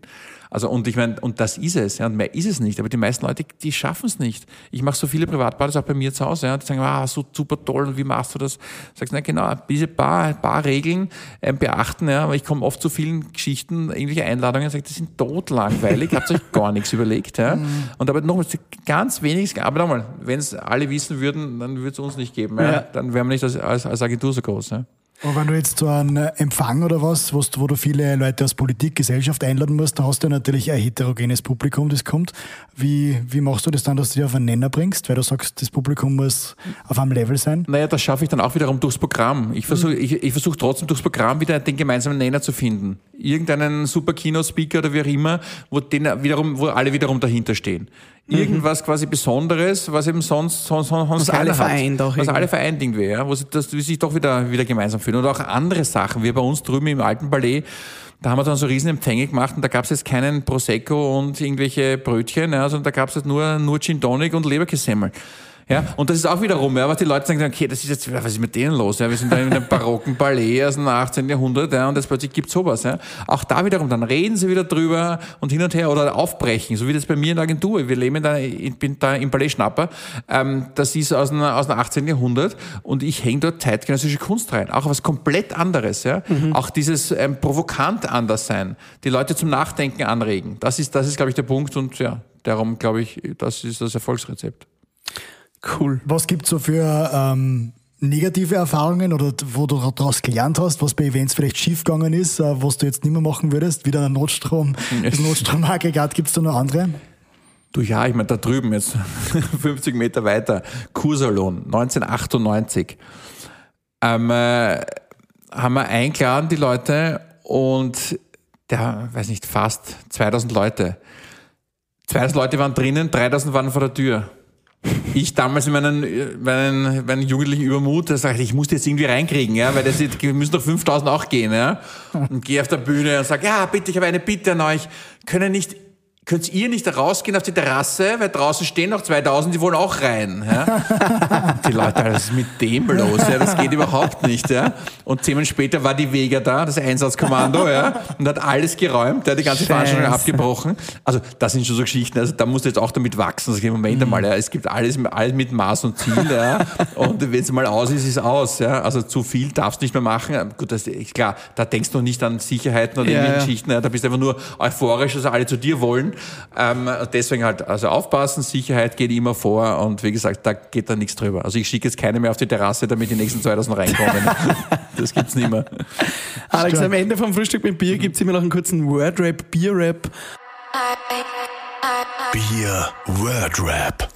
Also und ich meine, und das ist es, ja, und mehr ist es nicht. Aber die meisten Leute, die schaffen es nicht. Ich mache so viele Privatpartys auch bei mir zu Hause, ja, die sagen, ah, so super toll, und wie machst du das? Sagst, na genau, diese paar, paar Regeln ähm, beachten, ja, aber ich komme oft zu vielen Geschichten, irgendwelche Einladungen, sage, die sind totlangweilig, habt euch gar nichts überlegt, ja. Mhm. Und aber nochmal, ganz wenig, aber nochmal, wenn es alle wissen würden, dann würde es uns nicht geben, ja. ja. Dann wären wir nicht als, als, als Agentur so groß, ja. Aber wenn du jetzt so einen Empfang oder was, wo du viele Leute aus Politik, Gesellschaft einladen musst, da hast du natürlich ein heterogenes Publikum, das kommt. Wie, wie machst du das dann, dass du dich auf einen Nenner bringst? Weil du sagst, das Publikum muss auf einem Level sein. Naja, das schaffe ich dann auch wiederum durchs Programm. Ich versuche ich, ich versuch trotzdem durchs Programm wieder den gemeinsamen Nenner zu finden. Irgendeinen super Kino-Speaker oder wie auch immer, wo, den wiederum, wo alle wiederum dahinter stehen. Mhm. irgendwas quasi Besonderes, was eben sonst, sonst, sonst was alle vereint auch was alle vereint irgendwie, ja, wo sie das, wie sich doch wieder, wieder gemeinsam fühlen. Und auch andere Sachen, wie bei uns drüben im alten Ballet, da haben wir dann so riesen Empfänge gemacht und da gab es jetzt keinen Prosecco und irgendwelche Brötchen, ja, sondern da gab es jetzt nur, nur Gin Tonic und Leberkässemmel. Ja, und das ist auch wiederum, ja, was die Leute sagen, okay, das ist jetzt, was ist mit denen los? Ja, wir sind da in einem barocken Ballet aus dem 18. Jahrhundert, ja, und jetzt plötzlich gibt's sowas, ja. Auch da wiederum, dann reden sie wieder drüber und hin und her oder aufbrechen, so wie das bei mir in der Agentur. Wir leben da, ich bin da im Ballet Schnapper, ähm, das ist aus dem, aus dem 18. Jahrhundert und ich hänge dort zeitgenössische Kunst rein. Auch was komplett anderes, ja. Mhm. Auch dieses ähm, provokant anders sein, die Leute zum Nachdenken anregen. Das ist, das ist, glaube ich, der Punkt und ja, darum glaube ich, das ist das Erfolgsrezept. Cool. Was gibt es so für ähm, negative Erfahrungen oder wo du daraus gelernt hast, was bei Events vielleicht schiefgegangen ist, äh, was du jetzt nicht mehr machen würdest? Wieder ein Notstrom, *laughs* das Notstromaggregat, gibt es da noch andere? Du ja, ich meine, da drüben jetzt *laughs* 50 Meter weiter, Kursalon, 1998. Ähm, äh, haben wir eingeladen, die Leute, und der, weiß nicht, fast 2000 Leute. 2000 Leute waren drinnen, 3000 waren vor der Tür ich damals in meinen, meinen, meinen jugendlichen Übermut, da sagte ich, ich muss das irgendwie reinkriegen, ja, weil das jetzt, müssen doch 5000 auch gehen, ja. Und gehe auf der Bühne und sage, ja, bitte, ich habe eine Bitte an euch, können nicht könnt ihr nicht rausgehen auf die Terrasse, weil draußen stehen noch 2000, die wollen auch rein. Ja? *laughs* die Leute, was ist mit dem los? Ja? Das geht überhaupt nicht. Ja? Und zehn Minuten später war die Vega da, das Einsatzkommando, ja? und hat alles geräumt, der hat die ganze Scheiße. Veranstaltung abgebrochen. Also das sind schon so Geschichten, also da musst du jetzt auch damit wachsen. Also, Moment einmal, ja, es gibt alles, alles mit Maß und Ziel. Ja? Und wenn es mal aus ist, ist es aus. Ja? Also zu viel darfst du nicht mehr machen. Gut, das ist klar, da denkst du nicht an Sicherheiten oder ja. Geschichten. Ja? Da bist du einfach nur euphorisch, dass alle zu dir wollen. Ähm, deswegen halt, also aufpassen, Sicherheit geht immer vor und wie gesagt, da geht da nichts drüber. Also ich schicke jetzt keine mehr auf die Terrasse, damit die nächsten 2000 reinkommen. *laughs* das gibt's nicht mehr. Alex, am Ende vom Frühstück mit Bier gibt's immer noch einen kurzen Word-Rap, Bier-Rap. Bier Word Rap.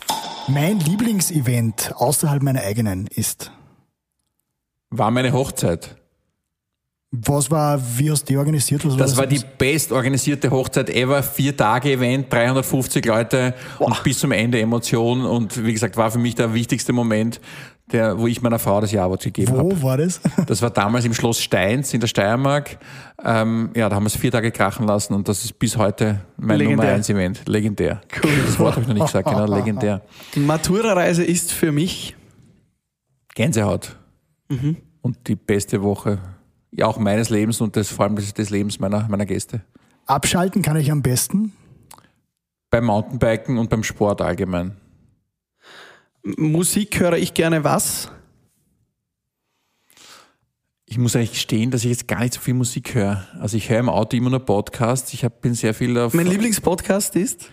Mein Lieblingsevent außerhalb meiner eigenen ist. War meine Hochzeit. Was war, wie hast du die organisiert? Was das war, das war die best organisierte Hochzeit ever. Vier Tage Event, 350 Leute Boah. und bis zum Ende Emotion. Und wie gesagt, war für mich der wichtigste Moment, der, wo ich meiner Frau das Jawort gegeben habe. Wo war das? *laughs* Das war damals im Schloss Steins in der Steiermark. Ähm, ja, da haben wir es vier Tage krachen lassen und das ist bis heute mein legendär. Nummer eins Event. Legendär. Cool. Das Wort habe ich noch nicht gesagt, genau, *laughs* legendär. Matura-Reise ist für mich Gänsehaut. Mhm. Und die beste Woche ja auch meines Lebens und des, vor allem des, des Lebens meiner, meiner Gäste. Abschalten kann ich am besten. Beim Mountainbiken und beim Sport allgemein. Musik höre ich gerne was? Ich muss eigentlich gestehen, dass ich jetzt gar nicht so viel Musik höre. Also ich höre im Auto immer nur Podcasts. Ich hab, bin sehr viel auf Mein Lieblingspodcast ist?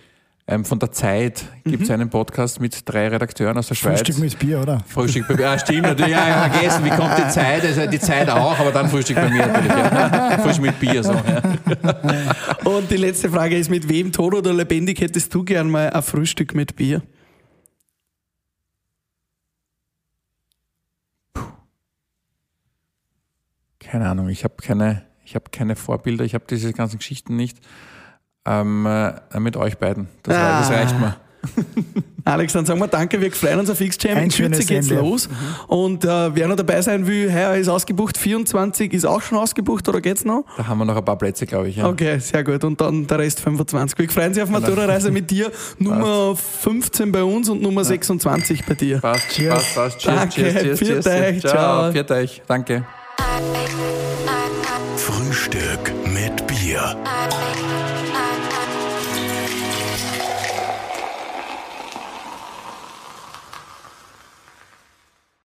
Ähm, von der Zeit. Gibt es einen Podcast mit drei Redakteuren aus der Schweiz. Frühstück mit Bier, oder? Frühstück bei mir. Ja, stimmt *laughs* natürlich. Ja, ja, vergessen. Wie kommt die Zeit? Also die Zeit auch, aber dann Frühstück bei mir natürlich. Ja. Frühstück mit Bier. So, ja. *laughs* Und die letzte Frage ist, mit wem, tot oder lebendig, hättest du gern mal ein Frühstück mit Bier? Keine Ahnung. Ich habe keine, ich hab keine Vorbilder. Ich habe diese ganzen Geschichten nicht. Ähm, äh, mit euch beiden. Das, Ah. das reicht mir. Alex, dann sagen wir danke, wir freuen uns auf. Ein In Kürze schönes geht's Ende. los. Und äh, wer noch dabei sein will, heuer ist ausgebucht, 24 ist auch schon ausgebucht oder geht's noch? Da haben wir noch ein paar Plätze, glaube ich. Ja. Okay, sehr gut. Und dann der Rest 25. Wir freuen sich auf Matura-Reise mit dir. *laughs* Nummer 15 bei uns und Nummer 26 bei dir. Passt, Cheers. passt, passt. Cheers, Danke, cheers, cheers, cheers. euch, ciao. Ciao, euch. Danke. Frühstück mit Bier.